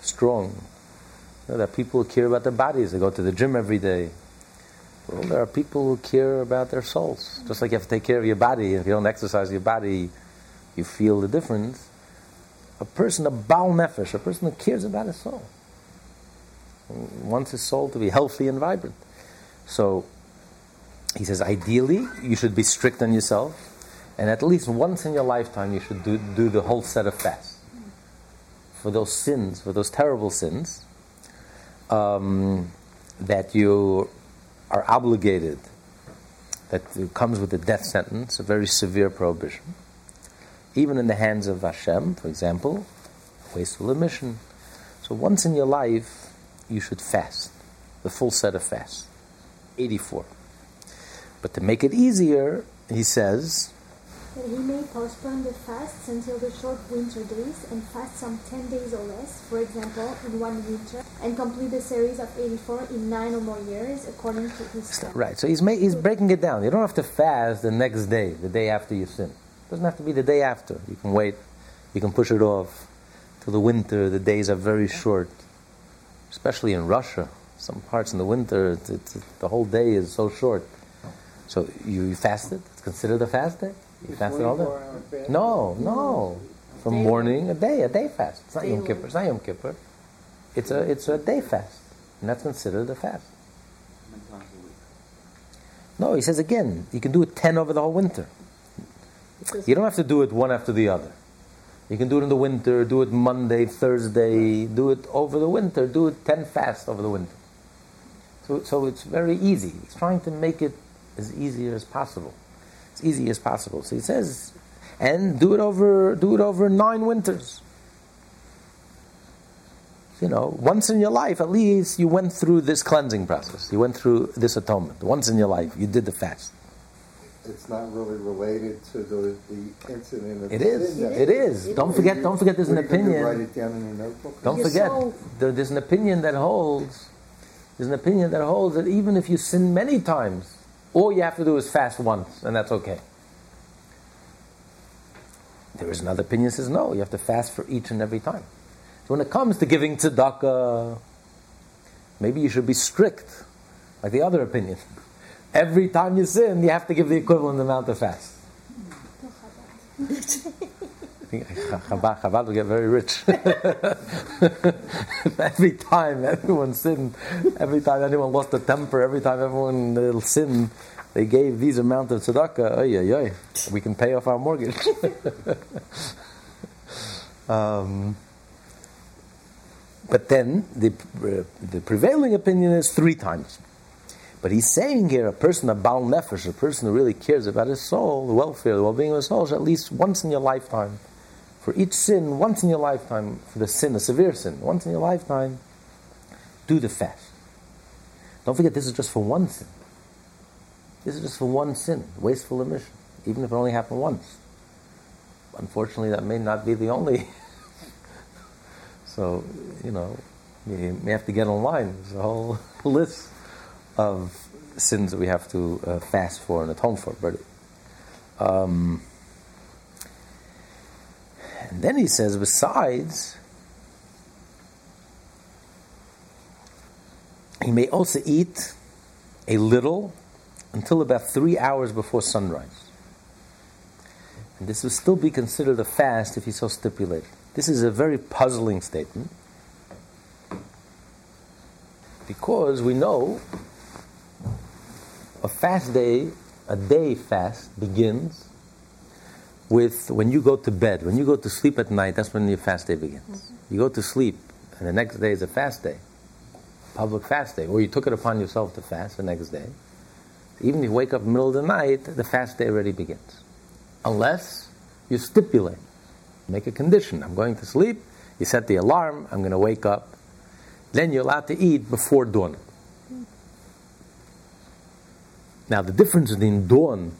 strong. You know, there are people who care about their bodies. They go to the gym every day. Well, there are people who care about their souls. Just like you have to take care of your body. If you don't exercise your body, you feel the difference. A person, a Baal Nefesh, a person who cares about his soul, wants his soul to be healthy and vibrant. So, he says, ideally, you should be strict on yourself, and at least once in your lifetime, you should do, do the whole set of fasts. For those sins, for those terrible sins, um, that you are obligated, that comes with a death sentence, a very severe prohibition even in the hands of Hashem, for example, wasteful emission. So once in your life, you should fast, the full set of fasts, 84. But to make it easier, he says, That he may postpone the fasts until the short winter days and fast some 10 days or less, for example, in one winter, and complete the series of 84 in 9 or more years according to his time. right, so he's, ma- he's breaking it down. You don't have to fast the next day, the day after you sin. It doesn't have to be the day after. You can wait, you can push it off till the winter. The days are very short, especially in Russia. Some parts in the winter, it's, it's, the whole day is so short. So you, you fasted? It's considered a fast day? You fasted all day? 24 hour fast? No, no. From Day morning, a day, a day fast. It's not Yom Kippur. It's not Yom Kippur. It's a, it's a day fast. And that's considered a fast. How many times a week? No, he says again, you can do it 10 over the whole winter. You don't have to do it one after the other. You can do it in the winter, do it Monday, Thursday, do it over the winter, do it 10 fast over the winter. So, so it's very easy. He's trying to make it as easy as possible. As easy as possible. So he says, and do it over, do it over nine winters. You know, once in your life, at least you went through this cleansing process. You went through this atonement. Once in your life, you did the fast. It's not really related to the, the incident of It the is. sin that- It is. Don't forget. Don't forget. There's an What are you gonna do, opinion. Write it down in your notebook. Don't Your forget, soul. there- there's an opinion that holds. There's an opinion that holds that even if you sin many times, all you have to do is fast once, and that's okay. There is another opinion that says no, you have to fast for each and every time. So when it comes to giving tzedakah, maybe you should be strict, like the other opinion. Every time you sin, you have to give the equivalent amount of fast. Think Chabad, Chabad will get very rich. every time everyone sinned, every time anyone lost a temper, every time everyone sinned, they gave these amount of tzedakah. Oy, oy, oy. We can pay off our mortgage. Um, but then the, uh, the prevailing opinion is three times. But he's saying here a person, a Baal Nefesh, a person who really cares about his soul, the welfare, the well being of his soul, at least once in your lifetime, for each sin, once in your lifetime, for the sin, a severe sin, once in your lifetime, do the fast. Don't forget, this is just for one sin. This is just for one sin, wasteful emission, even if it only happened once. Unfortunately, that may not be the only. so, you know, you may have to get online. There's a whole list of sins that we have to uh, fast for and atone for. But, um, and then he says, besides, he may also eat a little until about three hours before sunrise. And this will still be considered a fast if he so stipulated. This is a very puzzling statement because we know a fast day, a day fast begins with when you go to bed, when you go to sleep at night, that's when your fast day begins. Mm-hmm. You go to sleep, and the next day is a fast day, public fast day, or you took it upon yourself to fast the next day. Even if you wake up in the middle of the night, the fast day already begins. Unless you stipulate, make a condition. I'm going to sleep, you set the alarm, I'm going to wake up. Then you're allowed to eat before dawn. Now, the difference between dawn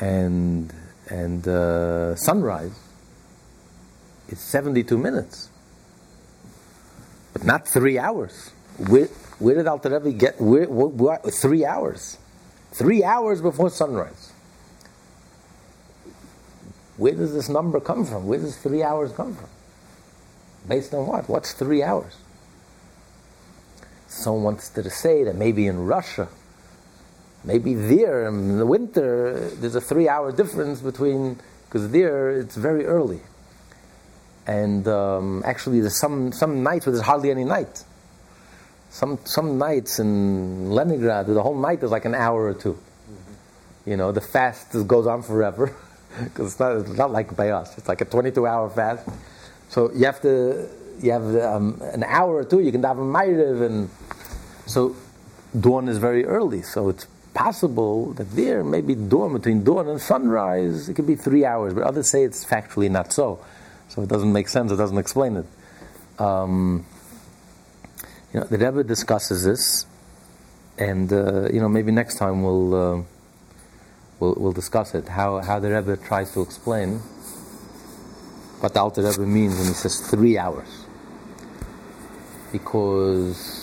and, and uh, sunrise is 72 minutes, but not three hours. Where, where did Alter Rebbe get where, what, three hours? Three hours before sunrise. Where does this number come from? Where does three hours come from? Based on what? What's three hours? Someone wants to say that maybe in Russia Maybe there in the winter there's a three hour difference between, because there it's very early. And um, actually, there's some, some nights where there's hardly any night. Some, some nights in Leningrad, the whole night is like an hour or 2 mm-hmm. You know, the fast goes on forever because it's not, it's not like by us. It's like a 22 hour fast. So you have to, you have um, an hour or two, you can have a Ma'ariv, and so dawn is very early. So it's possible that there, maybe dawn, between dawn and sunrise, it could be three hours, but others say it's factually not so. So it doesn't make sense, it doesn't explain it. Um, you know, the Rebbe discusses this, and uh, you know, maybe next time we'll, uh, we'll, we'll discuss it, how, how the Rebbe tries to explain what the Alter Rebbe means when he says three hours. Because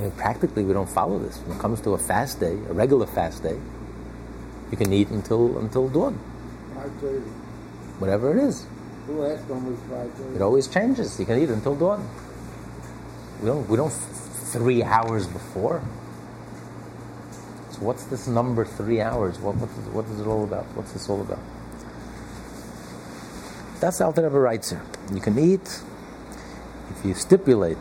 I mean, practically, we don't follow this. When it comes to a fast day, a regular fast day, you can eat until until dawn. Five thirty. Whatever it is. The last one was five thirty. It always changes. You can eat until dawn. We don't. We don't. Three hours before. So what's this number? Three hours. What? What is, what is it all about? What's this all about? That's Alter Rebbe writes here. You can eat if you stipulate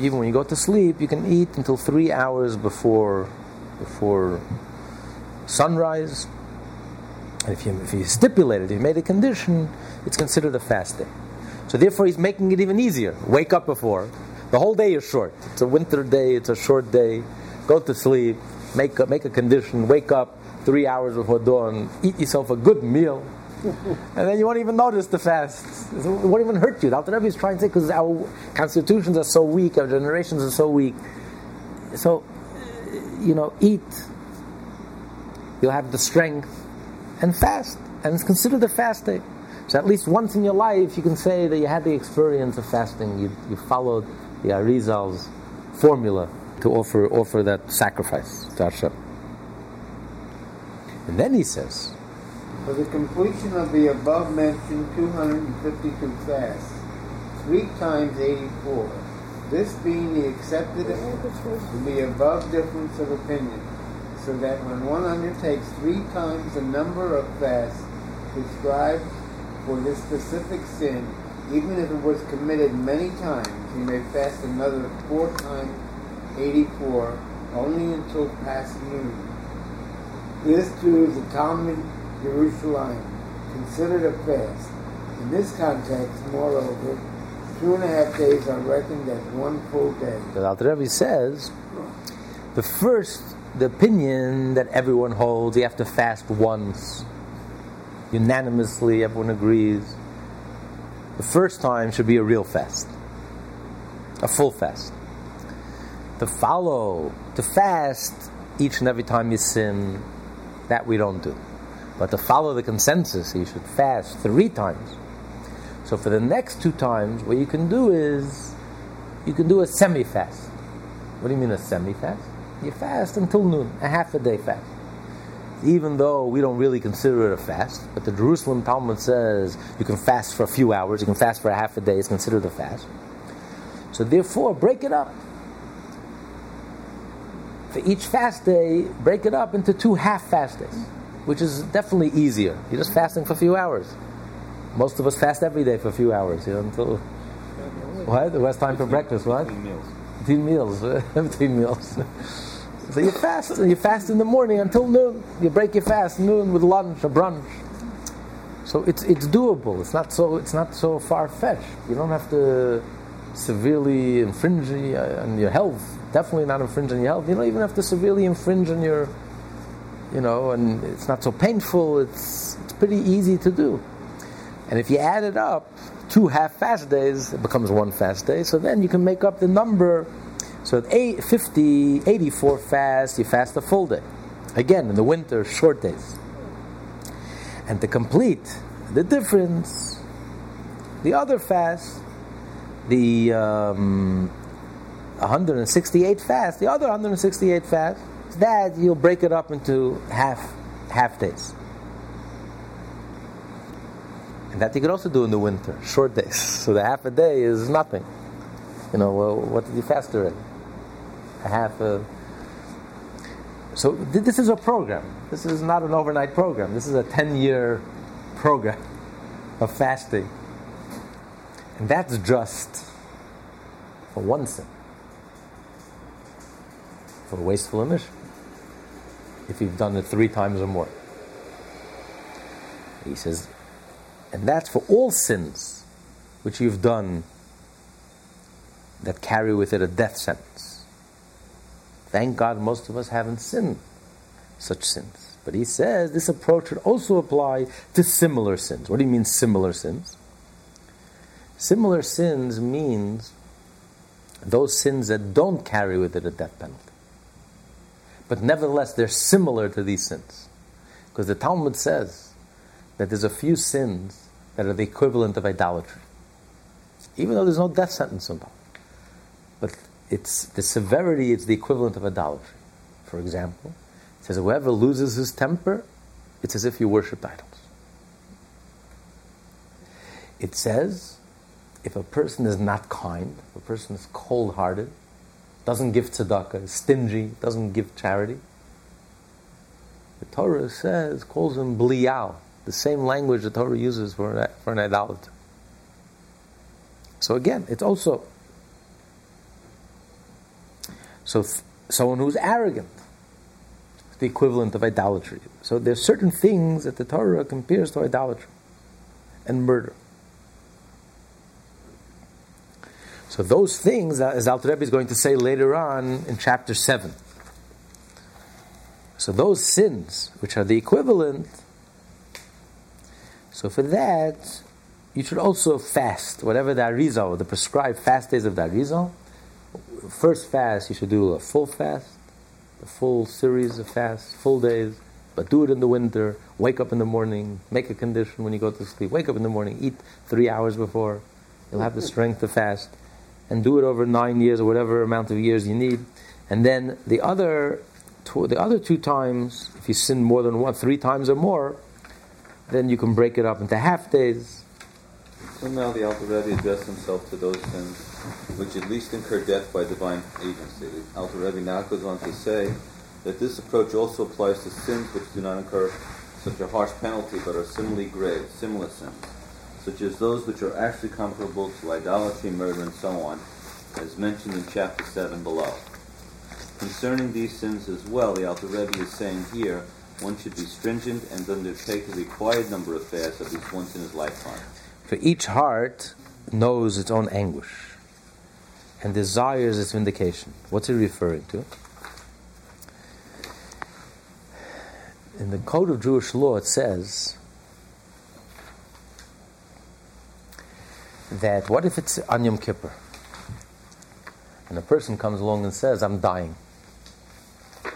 even when you go to sleep, you can eat until three hours before before sunrise. And if you, if you stipulate it, if you made a condition, it's considered a fast day. So therefore, he's making it even easier. Wake up before. The whole day is short. It's a winter day. It's a short day. Go to sleep. Make a, make a condition. Wake up three hours before dawn. Eat yourself a good meal and then you won't even notice the fast. It won't even hurt you. The Alter Rebbe is trying to say because our constitutions are so weak, our generations are so weak. So, uh, you know, eat. You'll have the strength and fast, and it's considered a fast day. So at least once in your life, you can say that you had the experience of fasting. You, you followed the Arizal's formula to offer offer that sacrifice to Hashem. And then he says, for the completion of the above mentioned 252 fasts, three times 84, this being the accepted the above difference of opinion, so that when one undertakes three times the number of fasts prescribed for this specific sin, even if it was committed many times, he may fast another four times 84, only until past noon. This too is a Talmud Jerusalem considered a fast. In this context, moreover, two and a half days are reckoned as one full day. The Alter Rebbe says the first, the opinion that everyone holds, you have to fast once. Unanimously, everyone agrees. The first time should be a real fast, a full fast. To follow, to fast each and every time you sin, that we don't do. But to follow the consensus, you should fast three times. So for the next two times, what you can do is you can do a semi fast. What do you mean a semi fast? You fast until noon, a half a day fast. Even though we don't really consider it a fast, but the Jerusalem Talmud says you can fast for a few hours, you can fast for a half a day, it's considered a fast. So therefore, break it up. For each fast day, break it up into two half fast days, which is definitely easier. You're just fasting for a few hours. Most of us fast every day for a few hours, you know, until what? What's time for breakfast? What? Between meals. Between meals. so you fast. And you fast in the morning until noon. You break your fast noon with lunch or brunch. So it's it's doable. It's not so it's not so far fetched. You don't have to severely infringe on your health. Definitely not infringe on your health. You don't even have to severely infringe on your, you know, and it's not so painful. It's it's pretty easy to do. And if you add it up, two half fast days, it becomes one fast day. So then you can make up the number. So eight, 50, 84 fast, you fast a full day. Again, in the winter, short days. And to complete the difference, the other fast, the um, 168 fast, the other 168 fast, that you'll break it up into half half days. And that you could also do in the winter, short days. So the half a day is nothing. You know, well, what did you fast already? A half a. So th- this is a program. This is not an overnight program. This is a 10 year program of fasting. And that's just for one sin. For wasteful emission. If you've done it three times or more. He says, and that's for all sins which you've done that carry with it a death sentence. Thank God most of us haven't sinned such sins. But he says this approach should also apply to similar sins. What do you mean similar sins? Similar sins means those sins that don't carry with it a death penalty. But nevertheless, they're similar to these sins. Because the Talmud says that there's a few sins that are the equivalent of idolatry. Even though there's no death sentence them. But it's the severity is the equivalent of idolatry. For example, it says whoever loses his temper, it's as if you worshipped idols. It says if a person is not kind, if a person is cold hearted, doesn't give tzedakah, is stingy, doesn't give charity, the Torah says, calls him blial, the same language the Torah uses for an, for an idolater. So again, it's also so th- someone who's arrogant, the equivalent of idolatry. So there's certain things that the Torah compares to idolatry and murder. So those things, uh, as Alter Rebbe is going to say later on in chapter seven. So those sins, which are the equivalent, so for that, you should also fast, whatever the Arizal, the prescribed fast days of the Arizal. First fast, you should do a full fast, a full series of fasts, full days, but do it in the winter. Wake up in the morning, make a condition when you go to sleep. Wake up in the morning, eat three hours before. You'll have the strength to fast, and do it over nine years or whatever amount of years you need. And then the other, two, the other two times, if you sin more than one, three times or more, then you can break it up into half days. So now the Alter Rebbe addressed himself to those sins which at least incur death by divine agency. The Alter Rebbe now goes on to say that this approach also applies to sins which do not incur such a harsh penalty but are similarly grave, similar sins, such as those which are actually comparable to idolatry, murder, and so on, as mentioned in chapter 7 below. Concerning these sins as well, the Alter Rebbe is saying here one should be stringent and undertake the required number of fasts at least once in his lifetime. For each heart knows its own anguish and desires its vindication. What's he referring to? In the Code of Jewish Law, it says that what if it's on Yom Kippur? And a person comes along and says, I'm dying.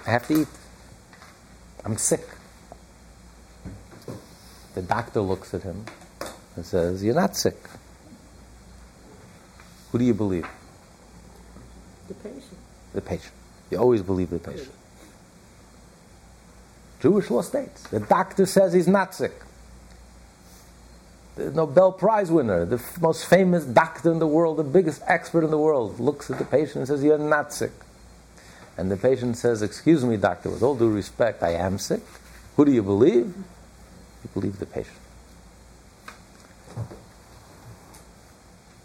I have to eat. I'm sick. The doctor looks at him and says, You're not sick. Who do you believe? The patient. The patient. You always believe the patient. Jewish law states the doctor says he's not sick. The Nobel Prize winner, the f- most famous doctor in the world, the biggest expert in the world, looks at the patient and says, You're not sick. And the patient says, Excuse me, doctor, with all due respect, I am sick. Who do you believe? You believe the patient.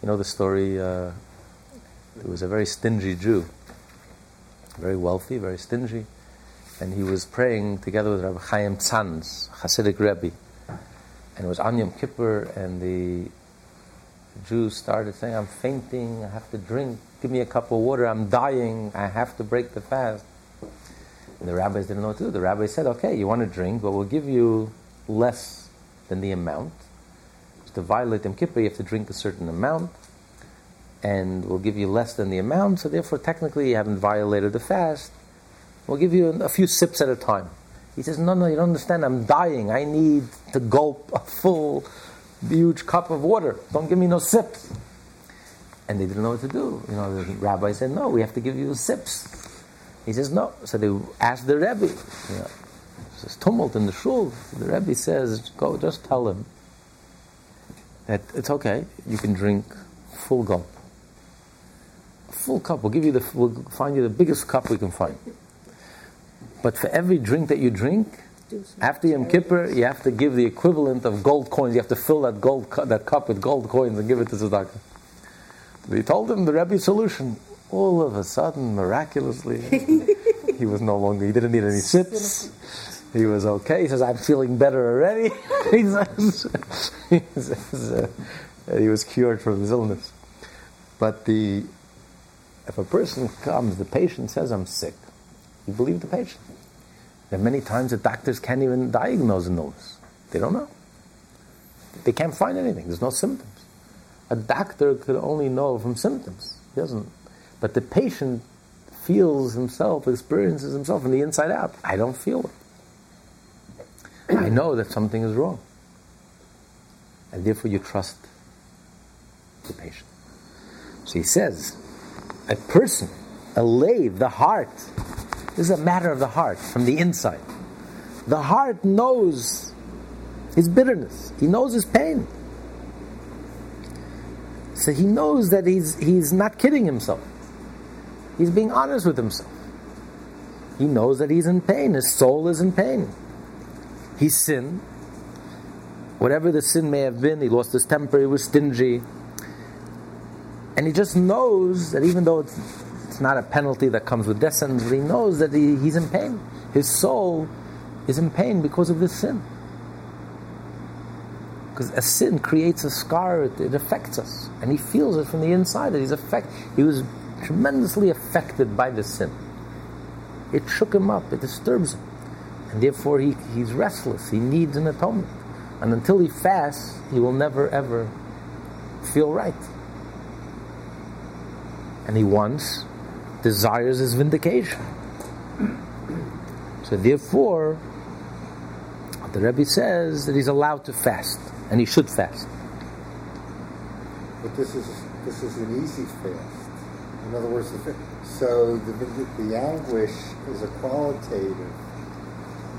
You know the story, uh, there was a very stingy Jew, very wealthy, very stingy, and he was praying together with Rabbi Chaim Tzanz, Hasidic Rebbe. And it was on Yom Kippur, and the Jews started saying, I'm fainting, I have to drink, give me a cup of water, I'm dying, I have to break the fast. And the rabbis didn't know what to do. The rabbi said, Okay, you want to drink, but we'll give you less than the amount. To violate Yom Kippur, you have to drink a certain amount, and we'll give you less than the amount, so therefore, technically, you haven't violated the fast. We'll give you a few sips at a time. He says, No, no, you don't understand. I'm dying. I need to gulp a full, huge cup of water. Don't give me no sips. And they didn't know what to do. You know, the rabbi said, No, we have to give you sips. He says, No. So they asked the Rebbe. You know, there's tumult in the shul. The Rebbe says, Go, just tell him that it's okay. You can drink full gulp. A full cup. We'll give you the. We'll find you the biggest cup we can find. But for every drink that you drink, after Yom Kippur, you have to give the equivalent of gold coins. You have to fill that gold cu- that cup with gold coins and give it to tzedakah. They told him the Rebbe's solution. All of a sudden, miraculously, he was no longer. He didn't need any sips. He was okay. He says, "I'm feeling better already." he says, he, says uh, he was cured from his illness. But the if a person comes, the patient says, "I'm sick." You believe the patient. There are many times that doctors can't even diagnose an illness. They don't know. They can't find anything. There's no symptoms. A doctor could only know from symptoms. He doesn't. But the patient feels himself, experiences himself from the inside out. I don't feel it. I know that something is wrong. And therefore you trust the patient. So he says, a person, a lave, the heart, this is a matter of the heart, from the inside. The heart knows his bitterness. He knows his pain. So he knows that he's, he's not kidding himself. He's being honest with himself. He knows that he's in pain. His soul is in pain. He sinned. Whatever the sin may have been, he lost his temper, he was stingy. And he just knows that even though it's, it's not a penalty that comes with death sentence, but he knows that he, he's in pain. His soul is in pain because of this sin. Because a sin creates a scar, it, it affects us. And he feels it from the inside that he's affect, he was tremendously affected by the sin. It shook him up, it disturbs him. And therefore he, he's restless, he needs an atonement. And until he fasts, he will never ever feel right. And he wants, desires his vindication. So therefore, the Rebbe says that he's allowed to fast, and he should fast. But this is this is an easy fast. In other words, the, so the, the, anguish is a qualitative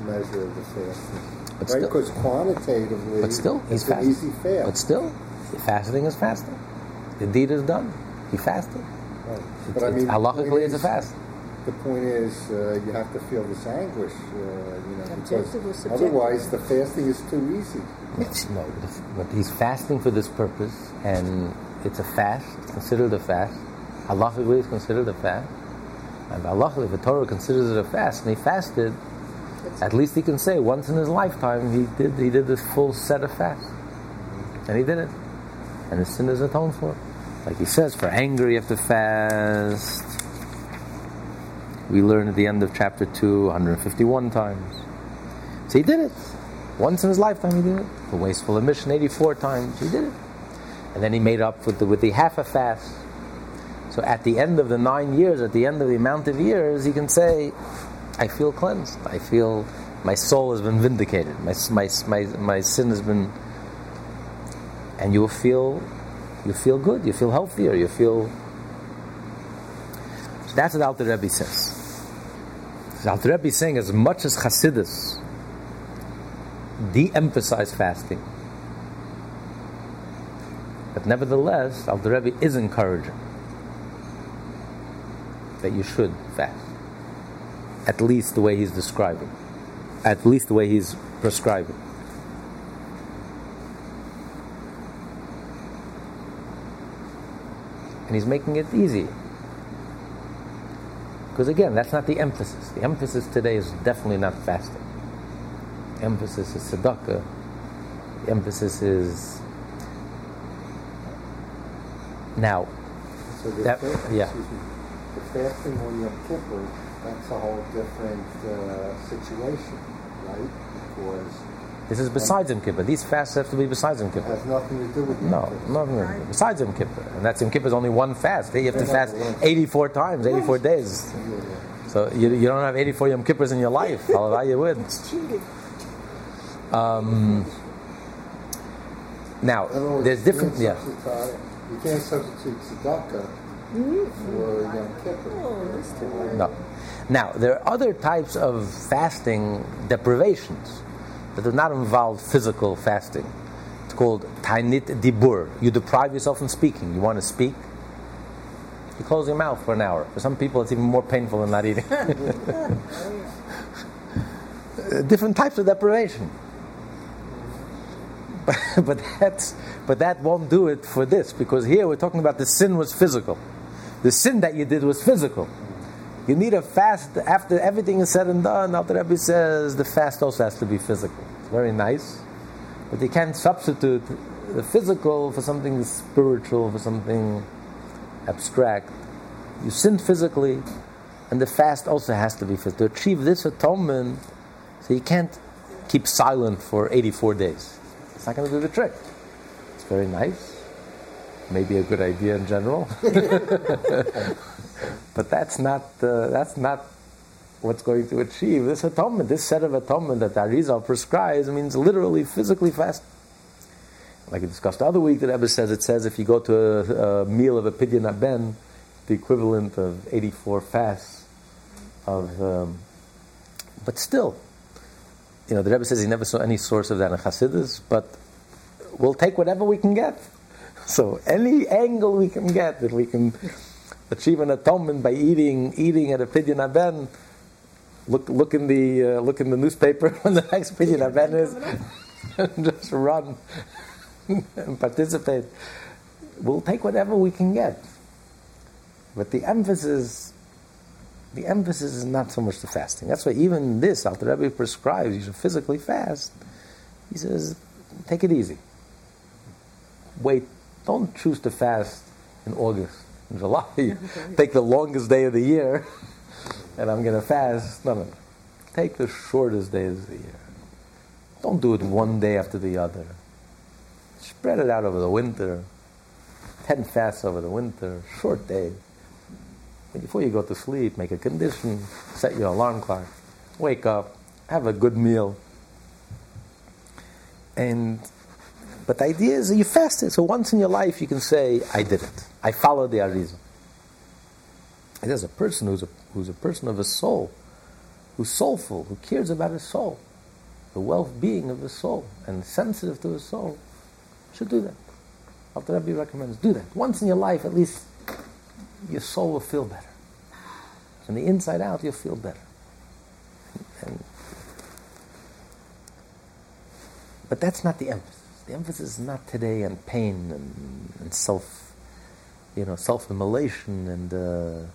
measure of the fasting, But right? still- Because quantitatively, But still, he's it's an fasting. easy fast. But still, fasting is fasting. The deed is done. He fasted. Right. It's, But I mean, the halachically, point it's a is- fast. The point is, uh, you have to feel this anguish, uh, you know, Objective because subjective? otherwise the fasting is too easy. It's, no, but he's fasting for this purpose, and it's a fast. It's considered a fast. Halachically, it's considered a fast. And halachically, if the Torah considers it a fast, and he fasted, At least he can say once in his lifetime he did he did this full set of fasts, and he did it, and his sin is atoned for. Like he says, for anger you have to fast. We learn at the end of chapter 2 151 times. So he did it. Once in his lifetime he did it. For wasteful emission 84 times. He did it. And then he made up with the, with the half a fast. So at the end of the nine years, at the end of the amount of years, he can say, I feel cleansed. I feel my soul has been vindicated. My, my, my, my sin has been. And you will feel you feel good, you feel healthier, you feel. That's what Alter Rebbe says. Alter Rebbe is saying as much as Hasidus de-emphasize fasting, but nevertheless, Alter Rebbe is encouraging that you should fast. At least the way he's describing. At least the way he's prescribing. And he's making it easy. Because again, that's not the emphasis. The emphasis today is definitely not fasting. The emphasis is tzedakah. The emphasis is now. So the, That- fa- yeah. excuse me, the fasting on Yom Kippur, that's a whole different uh, situation, right? Because This is besides Yom Kippur. These fasts have to be besides Yom it Kippur. has nothing to do with Yom No, Kippur. nothing to do. besides Yom Kippur, and that's Yom Kippur is only one fast. You have to fast 84 times, 84 days. Yeah, yeah. So you, you don't have 84 Yom Kippurs in your life. Halalah, you would. Um, now, In other words, there's different. can't Yeah. substitute- You can't substitute tzedakah for Yom Kippur. Oh, that's too hard. No. Now, there are other types of fasting deprivations that does not involve physical fasting. It's called tainit dibur. You deprive yourself from speaking. You want to speak, you close your mouth for an hour. For some people, it's even more painful than not eating. Different types of deprivation. But, that's, but that won't do it for this, because here we're talking about the sin was physical. The sin that you did was physical. You need a fast after everything is said and done. Alter Rebbe says the fast also has to be physical. It's very nice, but you can't substitute the physical for something spiritual, for something abstract. You sinned physically, and the fast also has to be physical. To achieve this atonement, so you can't keep silent for 84 days. It's not going to do the trick. It's very nice, maybe a good idea in general. But that's not uh, that's not what's going to achieve this atonement. This set of atonement that the Arizal prescribes means literally physically fast. Like we discussed the other week, the Rebbe says it says if you go to a, a meal of a pidyon aben, the equivalent of 84 fasts of. Um, but still, you know, the Rebbe says he never saw any source of that in Hasidus, but we'll take whatever we can get. So any angle we can get that we can achieve an atonement by eating eating at a pidyon aben. Look look in the uh, look in the newspaper when the next pidyon aben is, and just run and participate. We'll take whatever we can get, but the emphasis. The emphasis is not so much the fasting. That's why even this, Alter Rebbe prescribes you should physically fast. He says, take it easy. Wait, don't choose to fast in August, in July. Take the longest day of the year, and I'm going to fast. No, no, no. Take the shortest days of the year. Don't do it one day after the other. Spread it out over the winter. Ten fasts over the winter, short days. Before you go to sleep, make a condition, set your alarm clock, wake up, have a good meal. And but the idea is that you fasted. So once in your life you can say, I did it. I followed the Arizal. And there's a person who's a, who's a person of his soul, who's soulful, who cares about his soul, the well-being of his soul, and sensitive to his soul, should do that. Alter Rebbe recommends do that. Once in your life, at least, your soul will feel better. From the inside out, you'll feel better. And, but that's not the emphasis. The emphasis is not today on pain and, and self, you know, self-immolation and uh,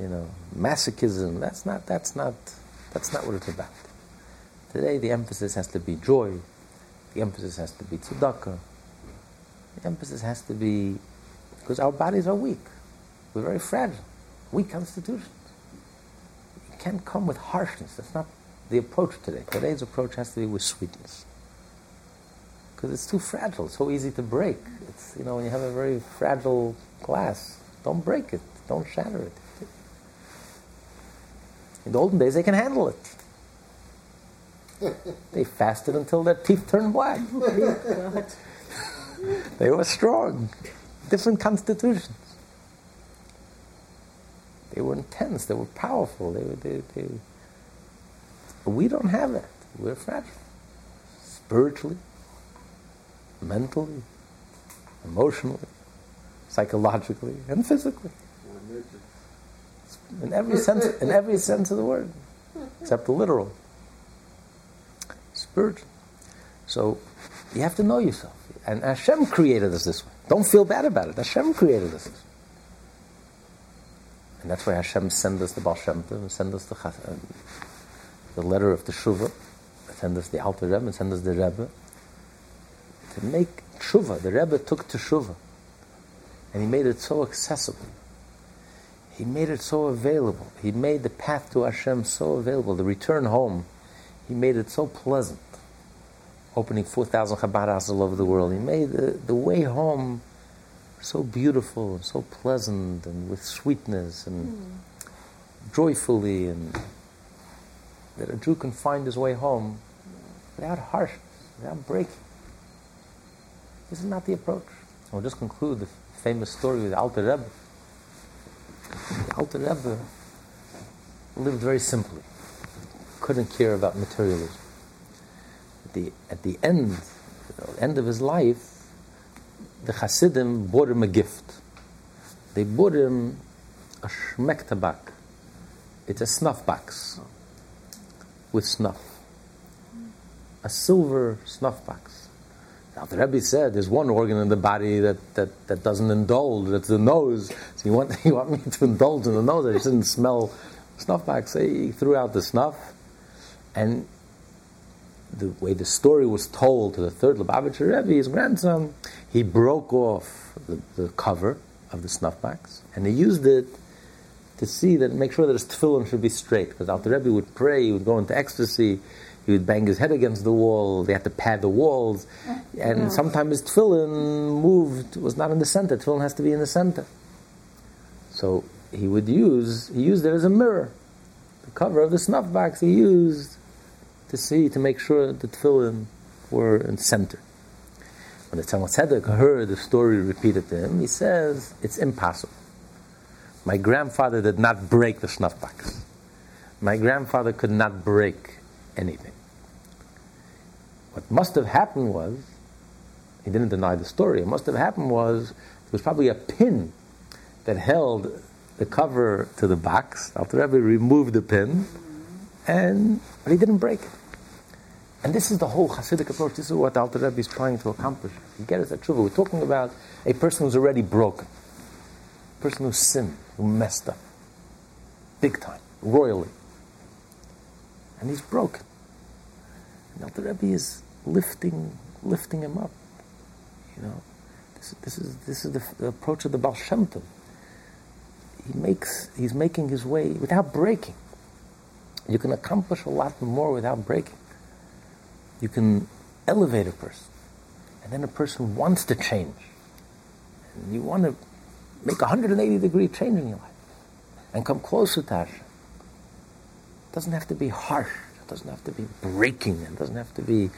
you know masochism. That's not. That's not. That's not what it's about. Today, the emphasis has to be joy. The emphasis has to be tzedakah. The emphasis has to be because our bodies are weak. We're very fragile, weak constitutions. You can't come with harshness. That's not the approach today. Today's approach has to be with sweetness. Because it's too fragile, so easy to break. It's, you know, when you have a very fragile glass, don't break it, don't shatter it. In the olden days, they can handle it. they fasted until their teeth turned black. they were strong, different constitutions. They were intense, they were powerful, they were, they, they, but we don't have that. We're fragile. Spiritually, mentally, emotionally, psychologically, and physically. In every sense, in every sense of the word, except the literal. Spiritual. So you have to know yourself. And Hashem created us this way. Don't feel bad about it. Hashem created us. And that's why Hashem sent us the Baal Shem Tov and sent us the, uh, the letter of Hateshuvah, send us the Alter Rebbe, and send us the Rebbe. To make Shuvah, the Rebbe took teshuvah, and he made it so accessible. He made it so available. He made the path to Hashem so available. The return home, he made it so pleasant. Opening 4,000 Chabad all over the world. He made the, the way home so beautiful and so pleasant and with sweetness and mm. joyfully and that a Jew can find his way home without harshness, without breaking. This is not the approach. I'll just conclude the famous story with Alter Rebbe. Alter Rebbe lived very simply, couldn't care about materialism. At the, at the end, end of his life, the Hasidim bought him a gift. They bought him a shmek tabak. It's a snuff box with snuff. A silver snuff box. The Rebbe said there's one organ in the body that, that, that doesn't indulge, that's the nose. So you want, you want me to indulge in the nose, I didn't smell snuff box. So he threw out the snuff. And the way the story was told to the third Lubavitcher Rebbe, his grandson, he broke off the, the cover of the snuff box and he used it to see that, make sure that his tefillin should be straight. Because Alter Rebbe would pray, he would go into ecstasy, he would bang his head against the wall, they had to pad the walls, and sometimes his tefillin moved, was not in the center, tefillin has to be in the center. So he would use, he used it as a mirror. The cover of the snuff box he used to see, to make sure the tefillin were in center. When the Tzemach Tzedek heard the story repeated to him, he says, it's impossible. My grandfather did not break the snuff box. My grandfather could not break anything. What must have happened was, he didn't deny the story, what must have happened was, there was probably a pin that held the cover to the box. Alter Rebbe removed the pin, and but he didn't break it. And this is the whole Hasidic approach. This is what Alter Rebbe is trying to accomplish. You get us at Tshuva. We're talking about a person who's already broken, a person who's sinned who messed up big time, royally. And he's broken. And the Rebbe is lifting, lifting him up. You know, this, this is this is the, the, approach of the Baal Shem Tov. He makes, he's making his way without breaking. You can accomplish a lot more without breaking. You can elevate a person, and then a person wants to change. And you want to make a 180 degree change in your life and come closer to Hashem. It doesn't have to be harsh. It doesn't have to be breaking. It doesn't have to be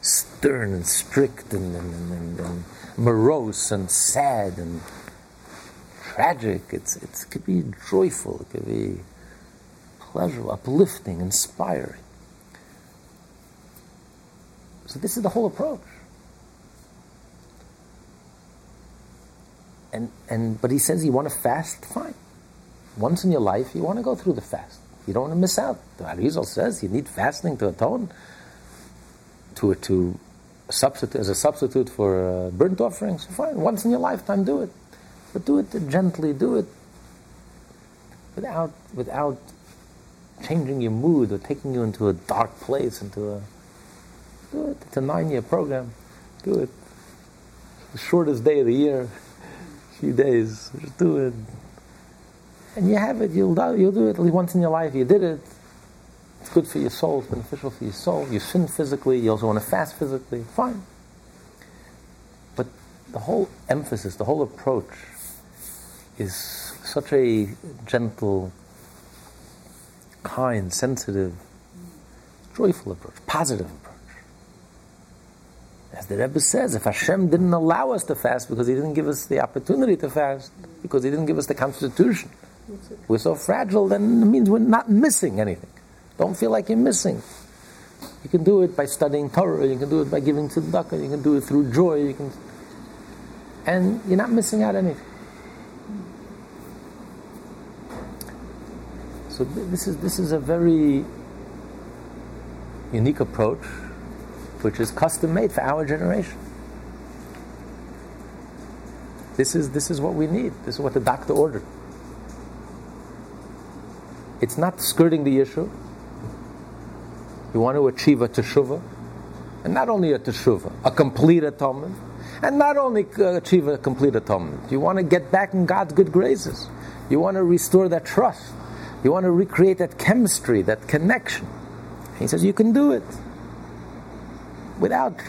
stern and strict and, and, and, and morose and sad and tragic. It's, it's, it could be joyful. It could be pleasurable, uplifting, inspiring. So this is the whole approach. And, and, but he says you want to fast, fine. Once in your life, you want to go through the fast. You don't want to miss out. The Arizal says you need fasting to atone, to, to substitute, as a substitute for uh, burnt offerings. Fine, once in your lifetime, do it. But do it gently, do it without, without changing your mood or taking you into a dark place, into a do it. It's a nine-year program. Do it. The shortest day of the year, a few days. Just do it. And you have it. You'll do, you'll do it at least once in your life. You did it. It's good for your soul. It's beneficial for your soul. You sin physically. You also want to fast physically. Fine. But the whole emphasis, the whole approach, is such a gentle, kind, sensitive, joyful approach, positive approach. As the Rebbe says, if Hashem didn't allow us to fast because He didn't give us the opportunity to fast, because He didn't give us the constitution, we're so fragile, then it means we're not missing anything. Don't feel like you're missing. You can do it by studying Torah, you can do it by giving tzedakah, you can do it through joy, you can, and you're not missing out anything. So this is this is a very unique approach, which is custom made for our generation. This is this is what we need. This is what the doctor ordered. It's not skirting the issue. You want to achieve a teshuvah, and not only a teshuvah, a complete atonement, and not only achieve a complete atonement. You want to get back in God's good graces. You want to restore that trust. You want to recreate that chemistry, that connection. He says you can do it without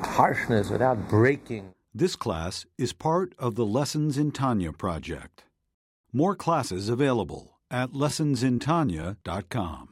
harshness, without breaking. This class is part of the Lessons in Tanya project. More classes available at lessonsintanya.com.